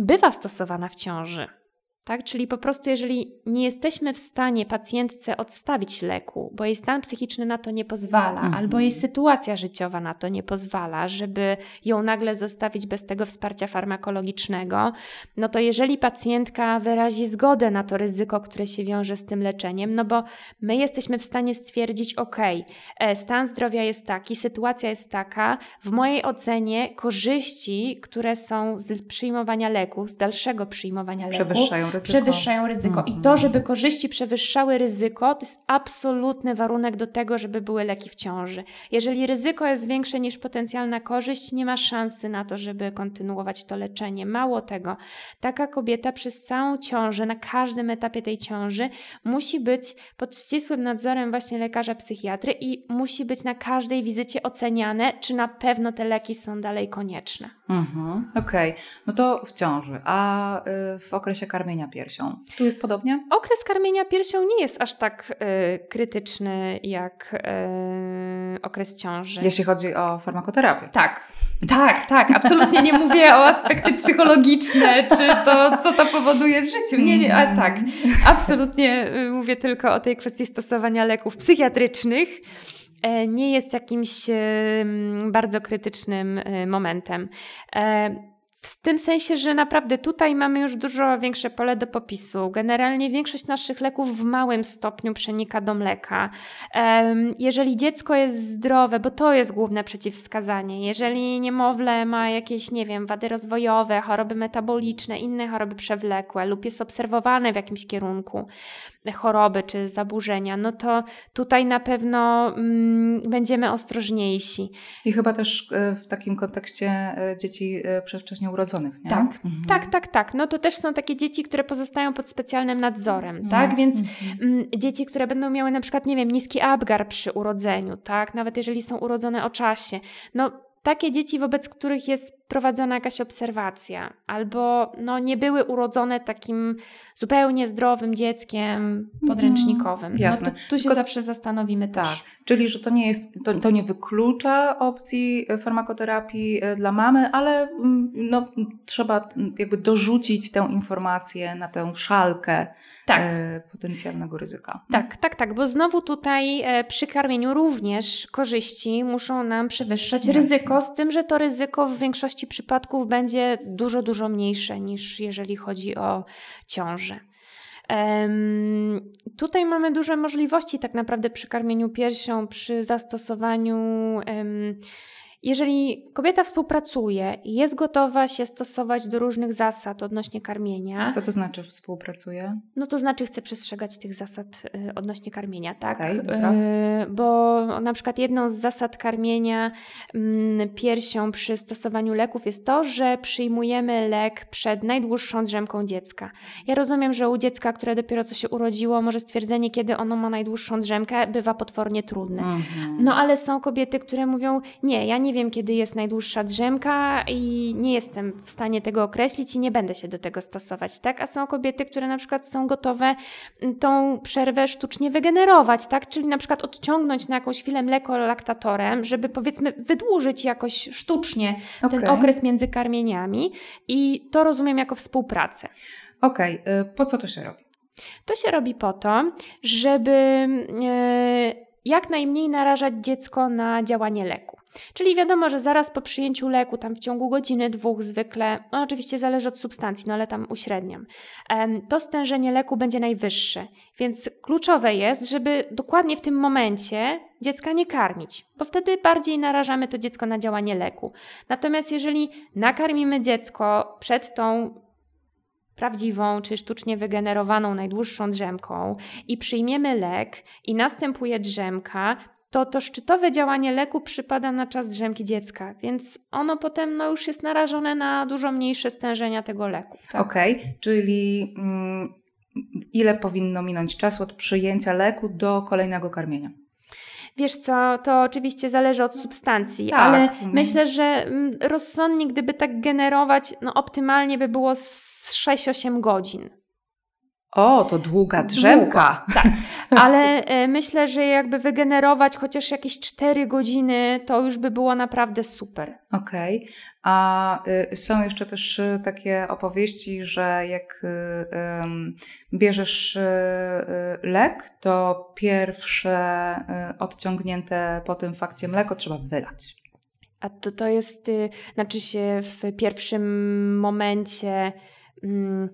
bywa stosowana w ciąży. Tak? Czyli po prostu, jeżeli nie jesteśmy w stanie pacjentce odstawić leku, bo jej stan psychiczny na to nie pozwala, -hmm. albo jej sytuacja życiowa na to nie pozwala, żeby ją nagle zostawić bez tego wsparcia farmakologicznego, no to jeżeli pacjentka wyrazi zgodę na to ryzyko, które się wiąże z tym leczeniem, no bo my jesteśmy w stanie stwierdzić, ok, e, stan zdrowia jest taki, sytuacja jest taka, w mojej ocenie korzyści, które są z przyjmowania leku, z dalszego przyjmowania leku, ryzyko. przewyższają ryzyko. I mhm. to, żeby korzyści przewyższały ryzyko, to jest absolutny warunek do tego, żeby były leki w ciąży. Jeżeli ryzyko jest większe niż potencjalna korzyść, nie ma szansy na to, żeby kontynuować to leczenie. Mało tego, taka kobieta przez całą ciążę, na każdym etapie tej ciąży, musi być pod ścisłym nadzorem właśnie lekarza psychiatry i musi być na każdej wizycie oceniane, czy na pewno te leki są dalej konieczne. Mhm, Okej, okay. no to w ciąży, a y, w okresie karmienia piersią? Tu jest podobnie? Okres karmienia piersią nie jest aż tak y, krytyczny jak y, okres ciąży. Jeśli chodzi o farmakoterapię. Tak, tak, tak. Absolutnie nie mówię o aspekty psychologiczne, czy to, co to powoduje w życiu. Nie, nie, a tak. Absolutnie y, mówię tylko o tej kwestii stosowania leków psychiatrycznych. E, nie jest jakimś bardzo krytycznym e, momentem. W tym sensie, że naprawdę tutaj mamy już dużo większe pole do popisu. Generalnie większość naszych leków w małym stopniu przenika do mleka. Jeżeli dziecko jest zdrowe, bo to jest główne przeciwwskazanie, jeżeli niemowlę ma jakieś, nie wiem, wady rozwojowe, choroby metaboliczne, inne choroby przewlekłe lub jest obserwowane w jakimś kierunku, choroby czy zaburzenia, no to tutaj na pewno mm, będziemy ostrożniejsi. I chyba też e, w takim kontekście e, dzieci e, przedwcześnie urodzonych, nie? Tak, mhm. tak, tak, tak. No to też są takie dzieci, które pozostają pod specjalnym nadzorem, mhm. tak? Więc mhm. mm, dzieci, które będą miały na przykład, nie wiem, niski Apgar przy urodzeniu, tak? Nawet jeżeli są urodzone o czasie, no takie dzieci, wobec których jest prowadzona jakaś obserwacja, albo no, nie były urodzone takim zupełnie zdrowym dzieckiem podręcznikowym. Mm, jasne. No to, tu się Tylko, zawsze zastanowimy tak, też. Czyli, że to nie jest, to, to nie wyklucza opcji farmakoterapii e, dla mamy, ale mm, no, trzeba jakby dorzucić tę informację na tę szalkę tak. e, potencjalnego ryzyka. Tak, tak, tak, bo znowu tutaj e, przy karmieniu również korzyści muszą nam przewyższać Jasne. ryzyko, z tym, że to ryzyko w większości przypadków będzie dużo, dużo mniejsze niż jeżeli chodzi o ciążę. Tutaj mamy duże możliwości tak naprawdę przy karmieniu piersią, przy zastosowaniu jeżeli kobieta współpracuje i jest gotowa się stosować do różnych zasad odnośnie karmienia. Co to znaczy współpracuje? No to znaczy chce przestrzegać tych zasad y, odnośnie karmienia, tak? Okay, dobra. Bo na przykład jedną z zasad karmienia mm, piersią przy stosowaniu leków jest to, że przyjmujemy lek przed najdłuższą drzemką dziecka. Ja rozumiem, że u dziecka, które dopiero co się urodziło, może stwierdzenie, kiedy ono ma najdłuższą drzemkę, bywa potwornie trudne. Mm -hmm. No ale są kobiety, które mówią, nie, ja nie nie wiem, kiedy jest najdłuższa drzemka i nie jestem w stanie tego określić i nie będę się do tego stosować, tak? A są kobiety, które na przykład są gotowe mm, tą przerwę sztucznie wygenerować, tak? Czyli na przykład odciągnąć na jakąś chwilę mleko laktatorem, żeby powiedzmy wydłużyć jakoś sztucznie okay. ten okres między karmieniami i to rozumiem jako współpracę. Okej, okay. po co to się robi? To się robi po to, żeby yy, jak najmniej narażać dziecko na działanie leku. Czyli wiadomo, że zaraz po przyjęciu leku, tam w ciągu godziny, dwóch zwykle, no oczywiście zależy od substancji, no ale tam uśredniam, to stężenie leku będzie najwyższe. Więc kluczowe jest, żeby dokładnie w tym momencie dziecka nie karmić, bo wtedy bardziej narażamy to dziecko na działanie leku. Natomiast jeżeli nakarmimy dziecko przed tą prawdziwą czy sztucznie wygenerowaną najdłuższą drzemką i przyjmiemy lek i następuje drzemka, to to szczytowe działanie leku przypada na czas drzemki dziecka, więc ono potem no, już jest narażone na dużo mniejsze stężenia tego leku. Tak? Okej, okay, czyli mm, ile powinno minąć czasu od przyjęcia leku do kolejnego karmienia? Wiesz co, to oczywiście zależy od substancji, tak. ale mhm. myślę, że mm, rozsądnie, gdyby tak generować, no optymalnie by było 6-8 godzin. O, to długa drzemka. tak, ale e, myślę, że jakby wygenerować chociaż jakieś 4 godziny, to już by było naprawdę super. Okej. Okay. A y, są jeszcze też y, takie opowieści, że jak y, y, bierzesz y, y, lek, to pierwsze odciągnięte po tym fakcie mleko trzeba wylać. A to, to jest, znaczy się w pierwszym momencie. Mm,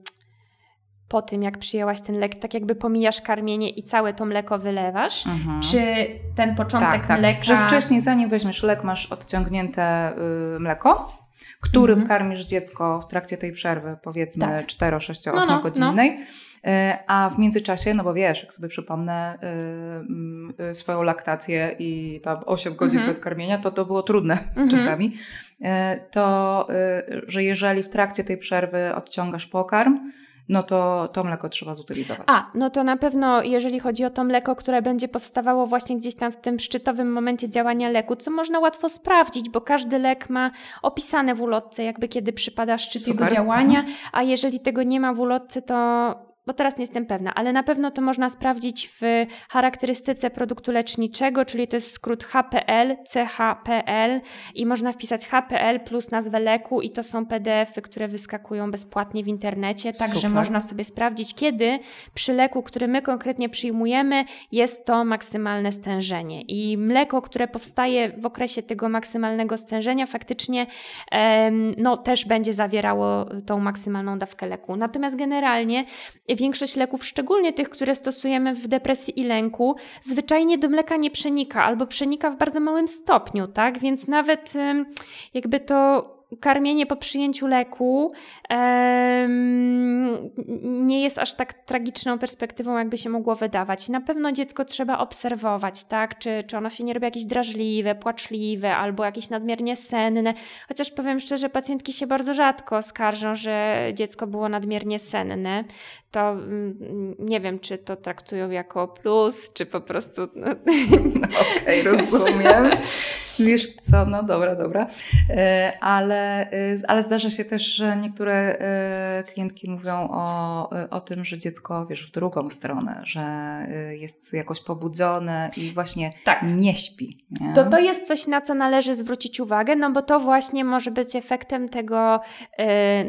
po tym, jak przyjęłaś ten lek, tak jakby pomijasz karmienie i całe to mleko wylewasz? Mhm. Czy ten początek tak, tak. mleka... Że wcześniej, zanim weźmiesz lek, masz odciągnięte y, mleko, którym mhm. karmisz dziecko w trakcie tej przerwy, powiedzmy tak. 4, 6, 8 no, no, godzinnej. No. A w międzyczasie, no bo wiesz, jak sobie przypomnę y, y, swoją laktację i tam 8 godzin mhm. bez karmienia, to to było trudne mhm. czasami. To, że jeżeli w trakcie tej przerwy odciągasz pokarm, no to to mleko trzeba zutylizować. A, no to na pewno jeżeli chodzi o to mleko, które będzie powstawało właśnie gdzieś tam w tym szczytowym momencie działania leku, co można łatwo sprawdzić, bo każdy lek ma opisane w ulotce, jakby kiedy przypada szczyt Super. jego działania, a jeżeli tego nie ma w ulotce, to bo teraz nie jestem pewna, ale na pewno to można sprawdzić w charakterystyce produktu leczniczego, czyli to jest skrót HPL, CHPL i można wpisać HPL plus nazwę leku i to są PDFy, które wyskakują bezpłatnie w internecie, także Super. można sobie sprawdzić, kiedy przy leku, który my konkretnie przyjmujemy, jest to maksymalne stężenie. I mleko, które powstaje w okresie tego maksymalnego stężenia, faktycznie no, też będzie zawierało tą maksymalną dawkę leku. Natomiast generalnie większość leków, szczególnie tych, które stosujemy w depresji i lęku, zwyczajnie do mleka nie przenika albo przenika w bardzo małym stopniu, tak? Więc nawet jakby to karmienie po przyjęciu leku um, nie jest aż tak tragiczną perspektywą, jakby się mogło wydawać. Na pewno dziecko trzeba obserwować, tak? Czy, czy ono się nie robi jakieś drażliwe, płaczliwe albo jakieś nadmiernie senne. Chociaż powiem szczerze, pacjentki się bardzo rzadko skarżą, że dziecko było nadmiernie senne. To mm, nie wiem, czy to traktują jako plus, czy po prostu. No, Okej, okay, rozumiem. Wiesz co, no dobra, dobra. E, ale, e, ale zdarza się też, że niektóre e, klientki mówią o, o tym, że dziecko, wiesz, w drugą stronę, że jest jakoś pobudzone i właśnie tak. nie śpi. Nie? To to jest coś, na co należy zwrócić uwagę, no bo to właśnie może być efektem tego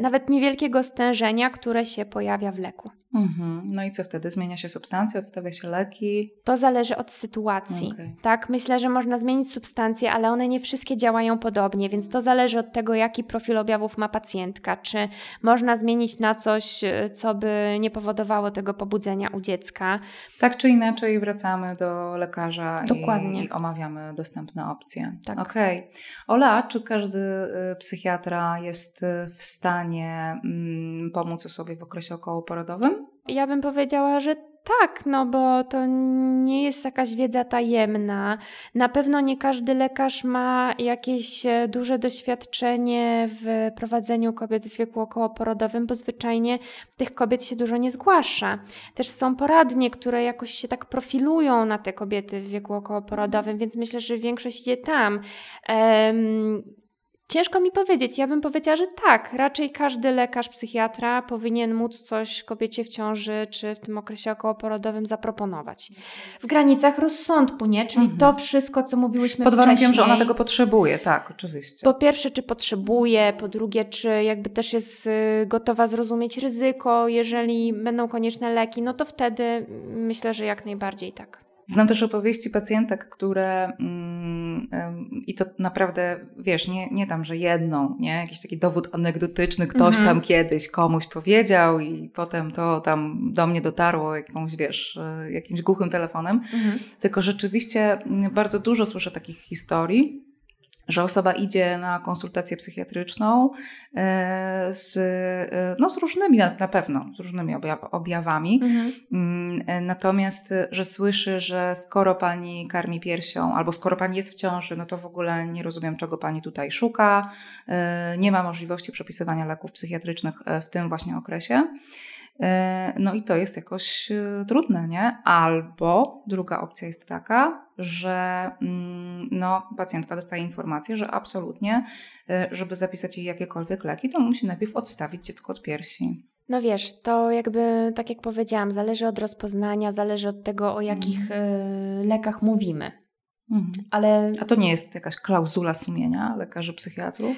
nawet niewielkiego stężenia, które się pojawia w leku. Mhm. No i co wtedy? Zmienia się substancja, odstawia się leki? To zależy od sytuacji. Okay. Tak, myślę, że można zmienić substancję, ale one nie wszystkie działają podobnie, więc to zależy od tego, jaki profil objawów ma pacjentka. Czy można zmienić na coś, co by nie powodowało tego pobudzenia u dziecka? Tak czy inaczej wracamy do lekarza Dokładnie. I, omawiamy dostępne opcje. Tak. Okej. Okay. Ola, czy każdy y, psychiatra jest y, w stanie mm, pomóc osobie w okresie okołoporodowym? Ja bym powiedziała, że tak, no bo to nie jest jakaś wiedza tajemna. Na pewno nie każdy lekarz ma jakieś e, duże doświadczenie w prowadzeniu kobiet w wieku okołoporodowym, bo zwyczajnie tych kobiet się dużo nie zgłasza. Też są poradnie, które jakoś się tak profilują na te kobiety w wieku okołoporodowym, więc myślę, że większość idzie tam. Um, Ciężko mi powiedzieć. Ja bym powiedziała, że tak. Raczej każdy lekarz, psychiatra powinien móc coś kobiecie w ciąży czy w tym okresie okołoporodowym zaproponować. W granicach rozsądku, nie? Czyli mhm. to wszystko, co mówiłyśmy Pod warunkiem, wcześniej. że ona tego potrzebuje, tak, oczywiście. Po pierwsze, czy potrzebuje, po drugie, czy jakby też jest y, gotowa zrozumieć ryzyko, jeżeli będą konieczne leki, no to wtedy myślę, że jak najbardziej tak. Znam też opowieści pacjentek, które mm, i to naprawdę, wiesz, nie, nie tam, że jedną, nie? Jakiś taki dowód anegdotyczny, ktoś mhm. tam kiedyś komuś powiedział i potem to tam do mnie dotarło jakąś, wiesz, e, jakimś głuchym telefonem. Mhm. Tylko rzeczywiście mm, bardzo dużo słyszę takich historii, że osoba idzie na konsultację psychiatryczną e, z, e, no, z różnymi, na pewno, z różnymi objawami. Mhm. Mm, e, natomiast, że słyszy, że skoro pani karmi piersią, albo skoro pani jest w ciąży, no to w ogóle nie rozumiem, czego pani tutaj szuka. Nie ma możliwości przepisywania leków psychiatrycznych w tym właśnie okresie. E, no i to jest jakoś e, trudne, nie? Albo druga opcja jest taka, że mm, no, pacjentka dostaje informację, że absolutnie, e, żeby zapisać jej jakiekolwiek leki, to musi najpierw odstawić dziecko od piersi. No wiesz, to jakby, tak jak powiedziałam, zależy od rozpoznania, zależy od tego, o jakich mm. lekach mówimy. Mhm. Ale... A to nie jest jakaś klauzula sumienia lekarzy psychiatrów?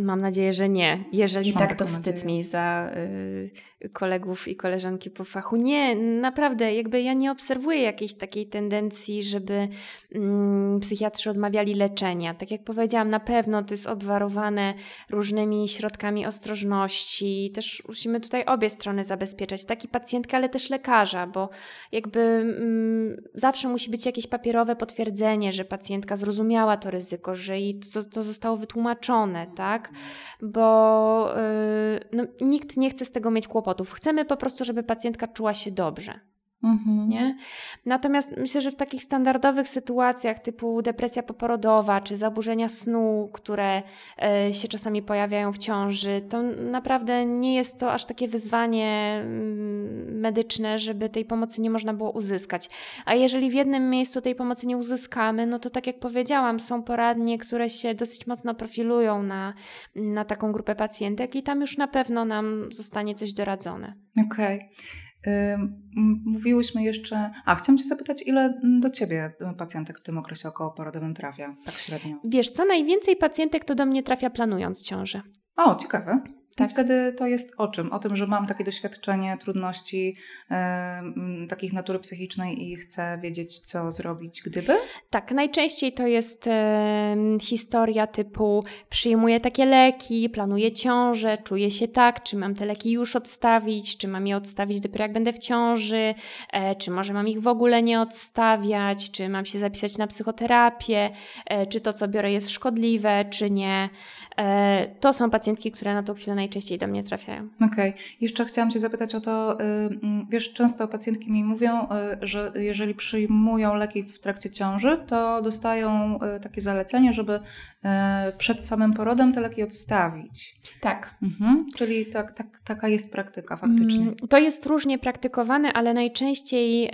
Mam nadzieję, że nie. Jeżeli tak, to wstyd mi za y, kolegów i koleżanki po fachu. Nie, naprawdę, jakby ja nie obserwuję jakiejś takiej tendencji, żeby mm, psychiatrzy odmawiali leczenia. Tak jak powiedziałam, na pewno to jest obwarowane różnymi środkami ostrożności. Też musimy tutaj obie strony zabezpieczać, tak i pacjentkę, ale też lekarza, bo jakby mm, zawsze musi być jakieś papierowe potwierdzenie, że pacjentka zrozumiała to ryzyko, że jej to, to zostało wytłumaczone, tak? Bo yy, no, nikt nie chce z tego mieć kłopotów. Chcemy po prostu, żeby pacjentka czuła się dobrze. Mhm. Nie? Natomiast myślę, że w takich standardowych sytuacjach typu depresja poporodowa czy zaburzenia snu, które e, się czasami pojawiają w ciąży, to naprawdę nie jest to aż takie wyzwanie mm, medyczne, żeby tej pomocy nie można było uzyskać. A jeżeli w jednym miejscu tej pomocy nie uzyskamy, no to tak jak powiedziałam, są poradnie, które się dosyć mocno profilują na, na taką grupę pacjentek i tam już na pewno nam zostanie coś doradzone. Okej. Okay. Mówiłyśmy jeszcze. A, chciałam Cię zapytać, ile do Ciebie pacjentek w tym okresie okołoporodowym trafia, tak średnio? Wiesz, co najwięcej pacjentek to do mnie trafia planując ciążę. O, ciekawe. Tak. I wtedy to jest o czym? O tym, że mam takie doświadczenie, trudności e, takich natury psychicznej i chcę wiedzieć, co zrobić, gdyby? Tak, najczęściej to jest e, historia typu przyjmuję takie leki, planuję ciążę, czuję się tak, czy mam te leki już odstawić, czy mam je odstawić dopiero jak będę w ciąży, e, czy może mam ich w ogóle nie odstawiać, czy mam się zapisać na psychoterapię, e, czy to, co biorę jest szkodliwe, czy nie. E, to są pacjentki, które na tą chwilę najczęściej do mnie trafiają. Okej. Okay. Jeszcze chciałam Cię zapytać o to, y, mm, wiesz, często pacjentki mi mówią, y, że jeżeli przyjmują leki w trakcie ciąży, to dostają y, takie zalecenie, żeby przed samym porodem te leki odstawić. Tak. Mhm. Czyli tak, tak, taka jest praktyka faktycznie. Mm, to jest różnie praktykowane, ale najczęściej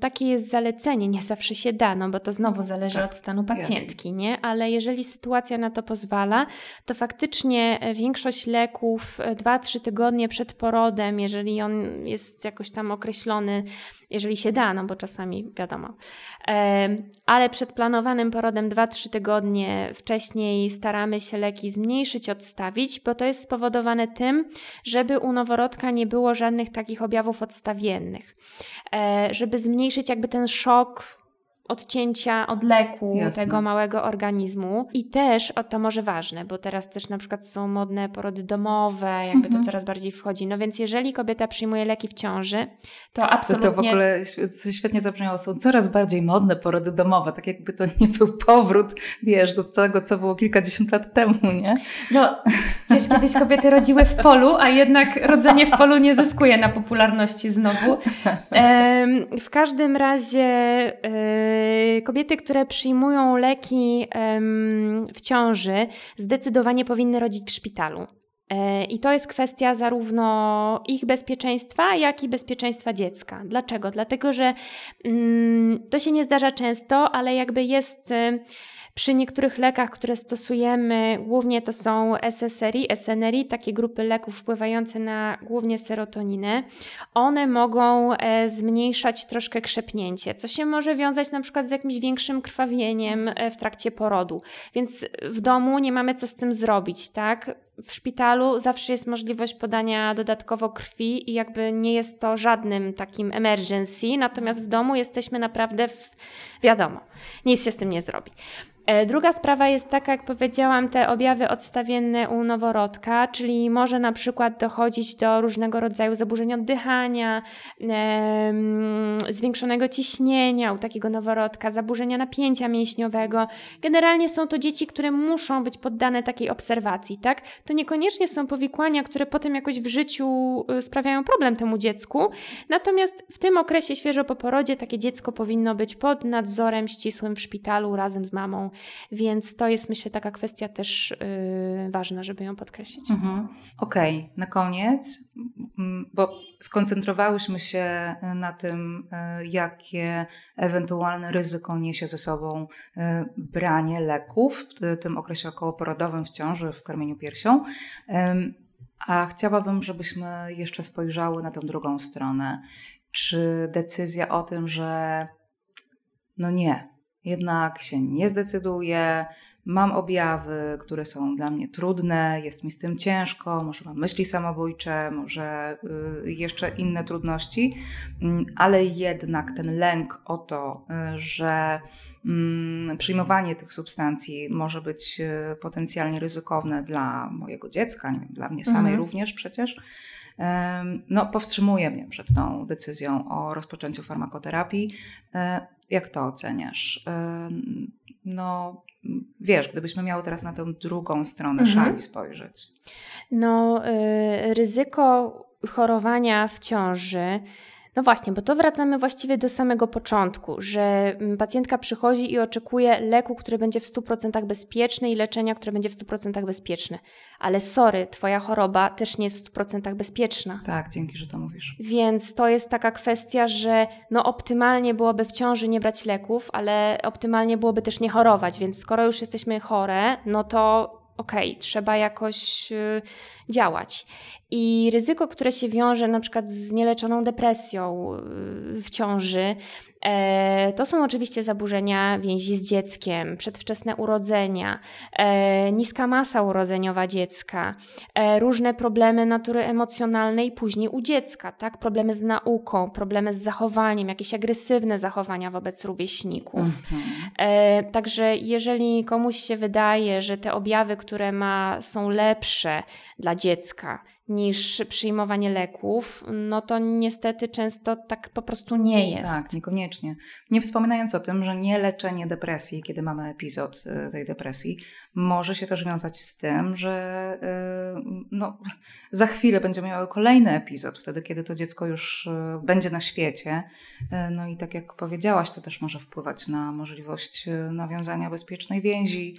takie jest zalecenie. Nie zawsze się da, no bo to znowu zależy tak, od stanu pacjentki, jasne. nie? Ale jeżeli sytuacja na to pozwala, to faktycznie e, większość leków 2-3 e, tygodnie przed porodem, jeżeli on jest jakoś tam określony, jeżeli się da, no bo czasami wiadomo. Ale przed planowanym porodem 2-3 tygodnie wcześniej staramy się leki zmniejszyć, odstawić, bo to jest spowodowane tym, żeby u noworodka nie było żadnych takich objawów odstawiennych. E, żeby zmniejszyć jakby ten szok odcięcia od leku Jasne. tego małego organizmu. I też, o to może ważne, bo teraz też na przykład są modne porody domowe, jakby mhm. to coraz bardziej wchodzi. No więc jeżeli kobieta przyjmuje leki w ciąży, to absolutnie... To w ogóle świetnie zabrzmiało, są coraz bardziej modne porody domowe, tak jakby to nie był powrót, wiesz, do tego, co było kilkadziesiąt lat temu, nie? No, wiesz, kiedyś kobiety rodziły w polu, a jednak rodzenie w polu nie zyskuje na popularności znowu. w każdym razie Y, kobiety, które przyjmują leki w ciąży, zdecydowanie powinny rodzić w szpitalu. E, I to jest kwestia zarówno ich bezpieczeństwa, jak i bezpieczeństwa dziecka. Dlaczego? Dlatego, że mm, to się nie zdarza często, ale jakby jest y, przy niektórych lekach, które stosujemy, głównie to są SSRI, SNRI, takie grupy leków wpływające na głównie serotoninę, one mogą e, zmniejszać troszkę krzepnięcie, co się może wiązać na przykład z jakimś większym krwawieniem e, w trakcie porodu. Więc w domu nie mamy co z tym zrobić, tak? W szpitalu zawsze jest możliwość podania dodatkowo krwi i jakby nie jest to żadnym takim emergency, natomiast w domu jesteśmy naprawdę w, wiadomo, nic się z tym nie zrobi. E, druga sprawa jest taka, jak powiedziałam, te objawy odstawienne u noworodka, czyli może na przykład dochodzić do różnego rodzaju zaburzeń oddychania, e, zwiększonego ciśnienia u takiego noworodka, zaburzenia napięcia mięśniowego. Generalnie są to dzieci, które muszą być poddane takiej obserwacji, tak? To niekoniecznie są powikłania, które potem jakoś w życiu y, sprawiają problem temu dziecku, natomiast w tym okresie świeżo po porodzie takie dziecko powinno być pod nadzorem ścisłym w szpitalu razem z mamą więc to jest myślę taka kwestia też yy, ważna, żeby ją podkreślić. Mhm. Okej, okay. na koniec, bo skoncentrowałyśmy się na tym, y, jakie ewentualne ryzyko niesie ze sobą y, branie leków w tym okresie okołoporodowym w ciąży, w karmieniu piersią. A chciałabym, żebyśmy jeszcze spojrzały na tę drugą stronę. Czy decyzja o tym, że no nie, jednak się nie zdecyduję, mam objawy, które są dla mnie trudne, jest mi z tym ciężko, może mam myśli samobójcze, może y, jeszcze inne trudności, mm, ale jednak ten lęk o to, y, że mm, przyjmowanie tych substancji może być y, potencjalnie ryzykowne dla mojego dziecka, nie wiem, dla mnie samej mhm. również przecież, no, powstrzymuje mnie przed tą decyzją o rozpoczęciu farmakoterapii. E, jak to oceniasz? No, wiesz, gdybyśmy miały teraz na tę drugą stronę mhm. szali spojrzeć. No, y, ryzyko chorowania w ciąży No właśnie, bo to wracamy właściwie do samego początku, że mm, pacjentka przychodzi i oczekuje leku, który będzie w 100% bezpieczny i leczenia, które będzie w 100% bezpieczne. Ale sorry, twoja choroba też nie jest w 100% bezpieczna. Tak, dzięki, że to mówisz. Więc to jest taka kwestia, że no optymalnie byłoby w ciąży nie brać leków, ale optymalnie byłoby też nie chorować, więc skoro już jesteśmy chore, no to okej, okay, trzeba jakoś y, działać. I ryzyko, które się wiąże na przykład z nieleczoną depresją y, w ciąży, to są oczywiście zaburzenia więzi z dzieckiem, przedwczesne urodzenia, e, niska masa urodzeniowa dziecka, e, różne problemy natury emocjonalnej później u dziecka, tak? problemy z nauką, problemy z zachowaniem, jakieś agresywne zachowania wobec rówieśników. Mhm. Także jeżeli komuś się wydaje, że te objawy, które ma, są lepsze dla dziecka niż przyjmowanie leków, no to niestety często tak po prostu nie jest. Tak, niekoniecznie. Nie wspominając o tym, że nie leczenie depresji, kiedy mamy epizod y, tej depresji, może się też wiązać z tym, że y, no, za chwilę będziemy miały kolejny epizod, wtedy kiedy to dziecko już y, będzie na świecie. No i tak jak powiedziałaś, to też może wpływać na możliwość nawiązania bezpiecznej więzi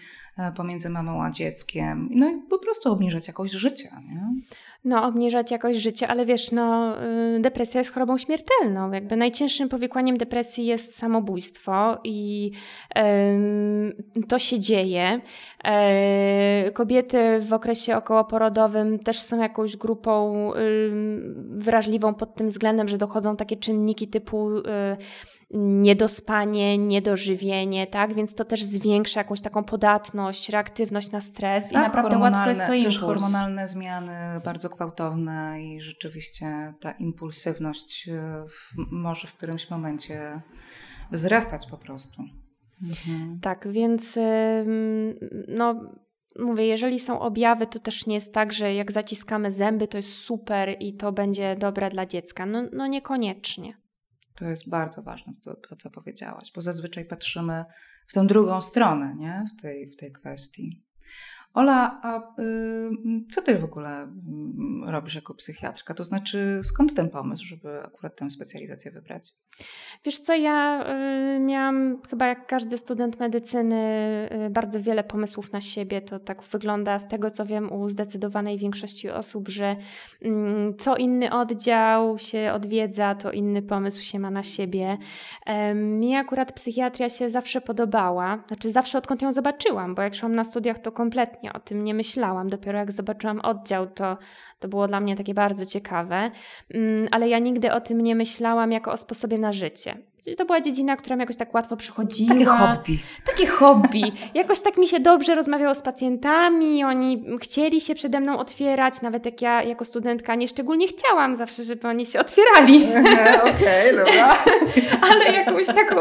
pomiędzy mamą a dzieckiem, no i po prostu obniżać jakość życia. Nie? no, obniżać jakość życia, ale wiesz, no, y, depresja jest chorobą śmiertelną. Jakby najcięższym powikłaniem depresji jest samobójstwo i to się dzieje. E, kobiety w okresie okołoporodowym też są jakąś grupą wrażliwą pod tym względem, że dochodzą takie czynniki typu y, niedospanie, niedożywienie, tak? Więc to też zwiększa jakąś taką podatność, reaktywność na stres tak, i naprawdę łatwo jest to impuls. Też hormonalne zmiany bardzo gwałtowne i rzeczywiście ta impulsywność e, może w którymś momencie wzrastać po prostu. Mhm. Tak, więc no mówię, jeżeli są objawy, to też nie jest tak, że jak zaciskamy zęby, to jest super i to będzie dobre dla dziecka. No, no niekoniecznie. To jest bardzo ważne, to, to, co powiedziałaś, bo zazwyczaj patrzymy w tą drugą stronę nie? W, tej, w tej kwestii. Ola, a co ty w ogóle robisz jako psychiatrka? To znaczy, skąd ten pomysł, żeby akurat tę specjalizację wybrać? Wiesz co, ja y, miałam chyba jak każdy student medycyny y, bardzo wiele pomysłów na siebie. To tak wygląda z tego, co wiem u zdecydowanej większości osób, że co inny oddział się odwiedza, to inny pomysł się ma na siebie. Mi akurat psychiatria się zawsze podobała, znaczy zawsze odkąd ją zobaczyłam, bo jak szłam na studiach, to kompletnie o tym nie myślałam. Dopiero jak zobaczyłam oddział, to, to było dla mnie takie bardzo ciekawe, mm, ale ja nigdy o tym nie myślałam jako o sposobie na życie. To była dziedzina, która mi jakoś tak łatwo przychodziła. Takie hobby. Takie hobby. Jakoś tak mi się dobrze rozmawiało z pacjentami, oni chcieli się przede mną otwierać, nawet jak ja jako studentka nie szczególnie chciałam zawsze, żeby oni się otwierali. Okej, okay, dobra. Ale jakąś taką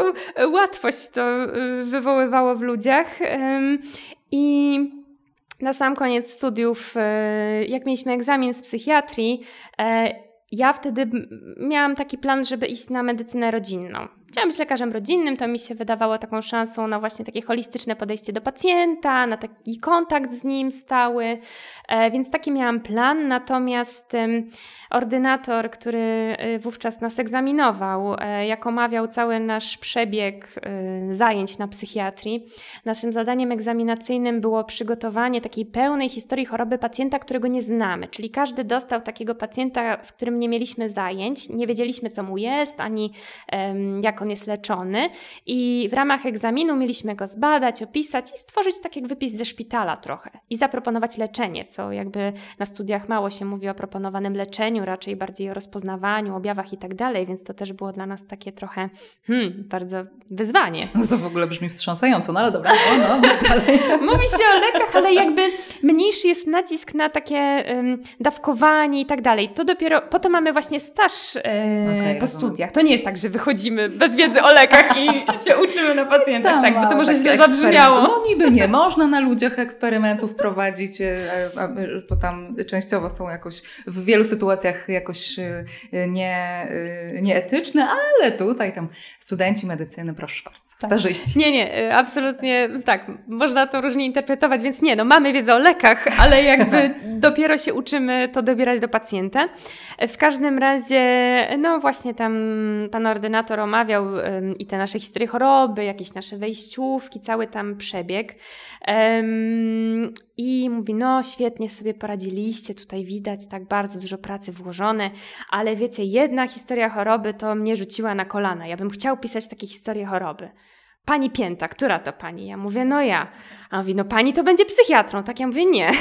łatwość to y, wywoływało w ludziach. I na sam koniec studiów, y, jak mieliśmy egzamin z psychiatrii, e, ja wtedy miałam taki plan, żeby iść na medycynę rodzinną. Chciałam być lekarzem rodzinnym, to mi się wydawało taką szansą na właśnie takie holistyczne podejście do pacjenta, na taki kontakt z nim stały, e, więc taki miałam plan. Natomiast ordynator, który e, wówczas nas egzaminował, e, jak omawiał cały nasz przebieg zajęć na psychiatrii, naszym zadaniem egzaminacyjnym było przygotowanie takiej pełnej historii choroby pacjenta, którego nie znamy. Czyli każdy dostał takiego pacjenta, z którym nie mieliśmy zajęć, nie wiedzieliśmy, co mu jest, ani jak jak on jest leczony i w ramach egzaminu mieliśmy go zbadać, opisać i stworzyć tak jak wypis ze szpitala trochę i zaproponować leczenie, co jakby na studiach mało się mówi o proponowanym leczeniu, raczej bardziej o rozpoznawaniu, objawach i tak dalej, więc to też było dla nas takie trochę hmm, bardzo wyzwanie. No to w ogóle brzmi wstrząsająco, no ale dobra, no, no dalej. mówi się o lekach, ale jakby mniejszy jest nacisk na takie um, dawkowanie i tak dalej. To dopiero, po to mamy właśnie staż um, okay, po rozumiem. studiach. To nie jest tak, że wychodzimy bez bez wiedzy o lekach i się uczymy na pacjentach. Tak, bo to może źle zabrzmiało. No niby nie, można na ludziach eksperymentów prowadzić, e, bo tam częściowo są jakoś w wielu sytuacjach jakoś e, nie, nieetyczne, ale tutaj tam studenci medycyny, proszę bardzo, tak. starzyści. Nie, nie, absolutnie tak, można to różnie interpretować, więc nie, no mamy wiedzę o lekach, ale jakby dopiero się uczymy to dobierać do pacjenta. W każdym razie, no właśnie tam pan ordynator omawiał i te nasze historie choroby, jakieś nasze wejściówki, cały tam przebieg. I mówi, no świetnie sobie poradziliście, tutaj widać tak bardzo dużo pracy włożone, ale wiecie, jedna historia choroby to mnie rzuciła na kolana. Ja bym chciał pisać takie historie choroby. Pani Pięta, która to pani? Ja mówię, no ja. A on mówi, no pani to będzie psychiatrą. Tak ja mówię, nie.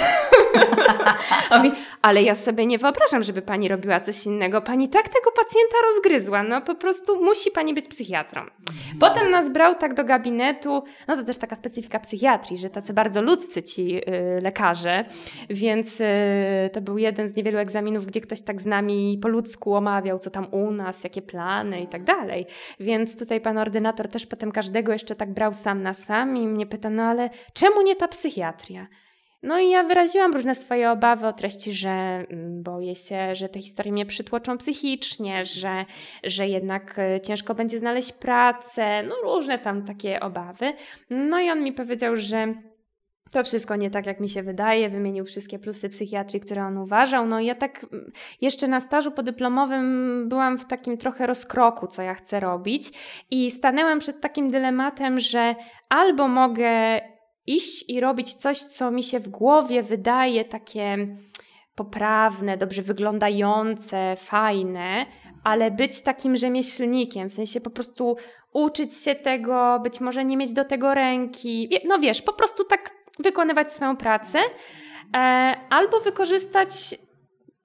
on mówi, ale ja sobie nie wyobrażam, żeby pani robiła coś innego. Pani tak tego pacjenta rozgryzła. No po prostu musi pani być psychiatrą. Potem nas brał tak do gabinetu. No to też taka specyfika psychiatrii, że tacy bardzo ludzcy ci y, lekarze. Więc y, to był jeden z niewielu egzaminów, gdzie ktoś tak z nami po ludzku omawiał, co tam u nas, jakie plany i tak dalej. Więc tutaj pan ordynator też potem każdego jeszcze tak brał sam na sam i mnie pyta, no ale czemu nie ta psychiatria? No i ja wyraziłam różne swoje obawy o treści, że mm, boję się, że te historie mnie przytłoczą psychicznie, że, że jednak e, ciężko będzie znaleźć pracę, no różne tam takie obawy. No i on mi powiedział, że to wszystko nie tak, jak mi się wydaje. Wymienił wszystkie plusy psychiatrii, które on uważał. No ja tak mm, jeszcze na stażu podyplomowym byłam w takim trochę rozkroku, co ja chcę robić, i stanęłam przed takim dylematem, że albo mogę iść i robić coś, co mi się w głowie wydaje takie poprawne, dobrze wyglądające, fajne, ale być takim rzemieślnikiem, w sensie po prostu uczyć się tego, być może nie mieć do tego ręki. No wiesz, po prostu tak wykonywać swoją pracę, e, albo wykorzystać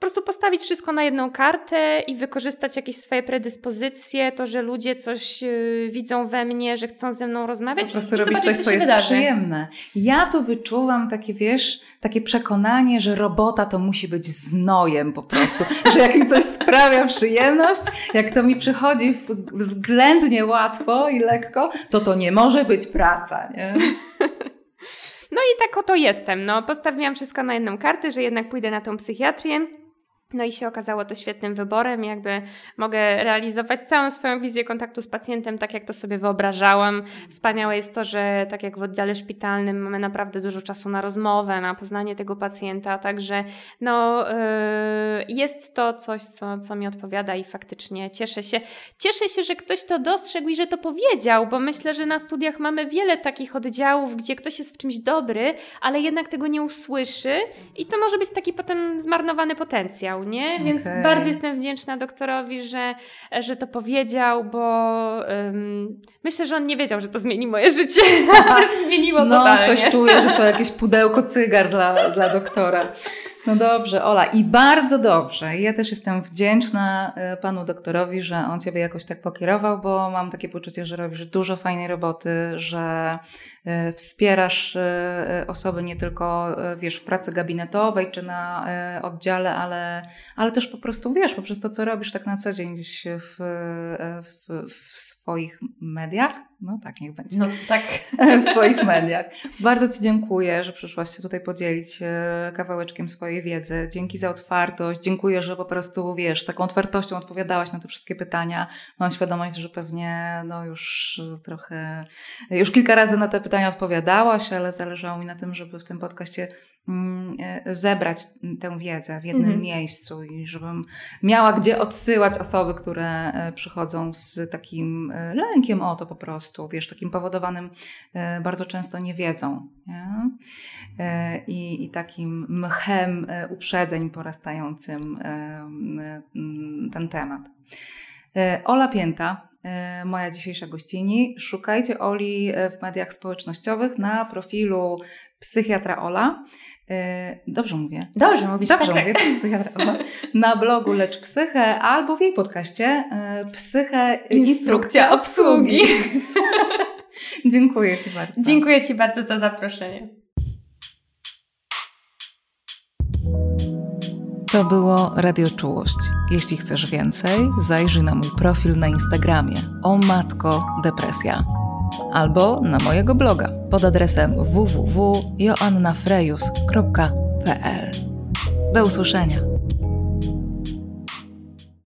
po prostu postawić wszystko na jedną kartę i wykorzystać jakieś swoje predyspozycje, to, że ludzie coś yy, widzą we mnie, że chcą ze mną rozmawiać. Po prostu robić coś, co jest wydarzy. przyjemne. Ja tu wyczuwam takie, wiesz, takie przekonanie, że robota to musi być znojem po prostu, że jak mi coś sprawia przyjemność, jak to mi przychodzi względnie łatwo i lekko, to to nie może być praca, nie? No i tak oto jestem. No, postawiłam wszystko na jedną kartę, że jednak pójdę na tą psychiatrię. No i się okazało to świetnym wyborem, jakby mogę realizować całą swoją wizję kontaktu z pacjentem, tak jak to sobie wyobrażałam. Wspaniałe jest to, że tak jak w oddziale szpitalnym mamy naprawdę dużo czasu na rozmowę, na poznanie tego pacjenta, także no, yy, jest to coś, co, co mi odpowiada i faktycznie cieszę się. Cieszę się, że ktoś to dostrzegł i że to powiedział, bo myślę, że na studiach mamy wiele takich oddziałów, gdzie ktoś jest w czymś dobry, ale jednak tego nie usłyszy i to może być taki potem zmarnowany potencjał nie? Więc okay. bardzo jestem wdzięczna doktorowi, że, że to powiedział, bo um, myślę, że on nie wiedział, że to zmieni moje życie, ale zmieniło no, totalnie. No, coś czuję, że to jakieś pudełko cygar dla, dla doktora. No dobrze, Ola. I bardzo dobrze. Ja też jestem wdzięczna e, panu doktorowi, że on ciebie jakoś tak pokierował, bo mam takie poczucie, że robisz dużo fajnej roboty, że wspierasz e, osoby nie tylko, wiesz, w pracy gabinetowej czy na oddziale, ale, ale też po prostu, wiesz, poprzez to, co robisz tak na co dzień gdzieś w, w, w swoich mediach. No tak, niech będzie. No tak. w swoich mediach. Bardzo Ci dziękuję, że przyszłaś się tutaj podzielić kawałeczkiem swojej wiedzy. Dzięki za otwartość. Dziękuję, że po prostu, wiesz, taką otwartością odpowiadałaś na te wszystkie pytania. Mam świadomość, że pewnie no już trochę, już kilka razy na te pytania odpowiadałaś, ale zależało mi na tym, żeby w tym podcaście mm, e, zebrać tę wiedzę w jednym mhm. miejscu i żebym miała gdzie odsyłać osoby, które e, przychodzą z takim e, lękiem o to po prostu, wiesz, takim powodowanym bardzo często niewiedzą. Nie? I, I takim mchem uprzedzeń porastającym ten temat. Ola Pięta, moja dzisiejsza gościni. Szukajcie Oli w mediach społecznościowych na profilu psychiatra Ola. Dobrze mówię. Dobrze mówisz. Dobrze tak, mówię, tak. psychiatra Ola. Na blogu Lecz Psychę albo w jej podcaście Psychę Instrukcja Obsługi. Dziękuję Ci bardzo. Dziękuję Ci bardzo za zaproszenie. To było Radio Czułość. Jeśli chcesz więcej, zajrzyj na mój profil na Instagramie o matko depresja albo na mojego bloga pod adresem www.joannafrejus.pl. Do usłyszenia.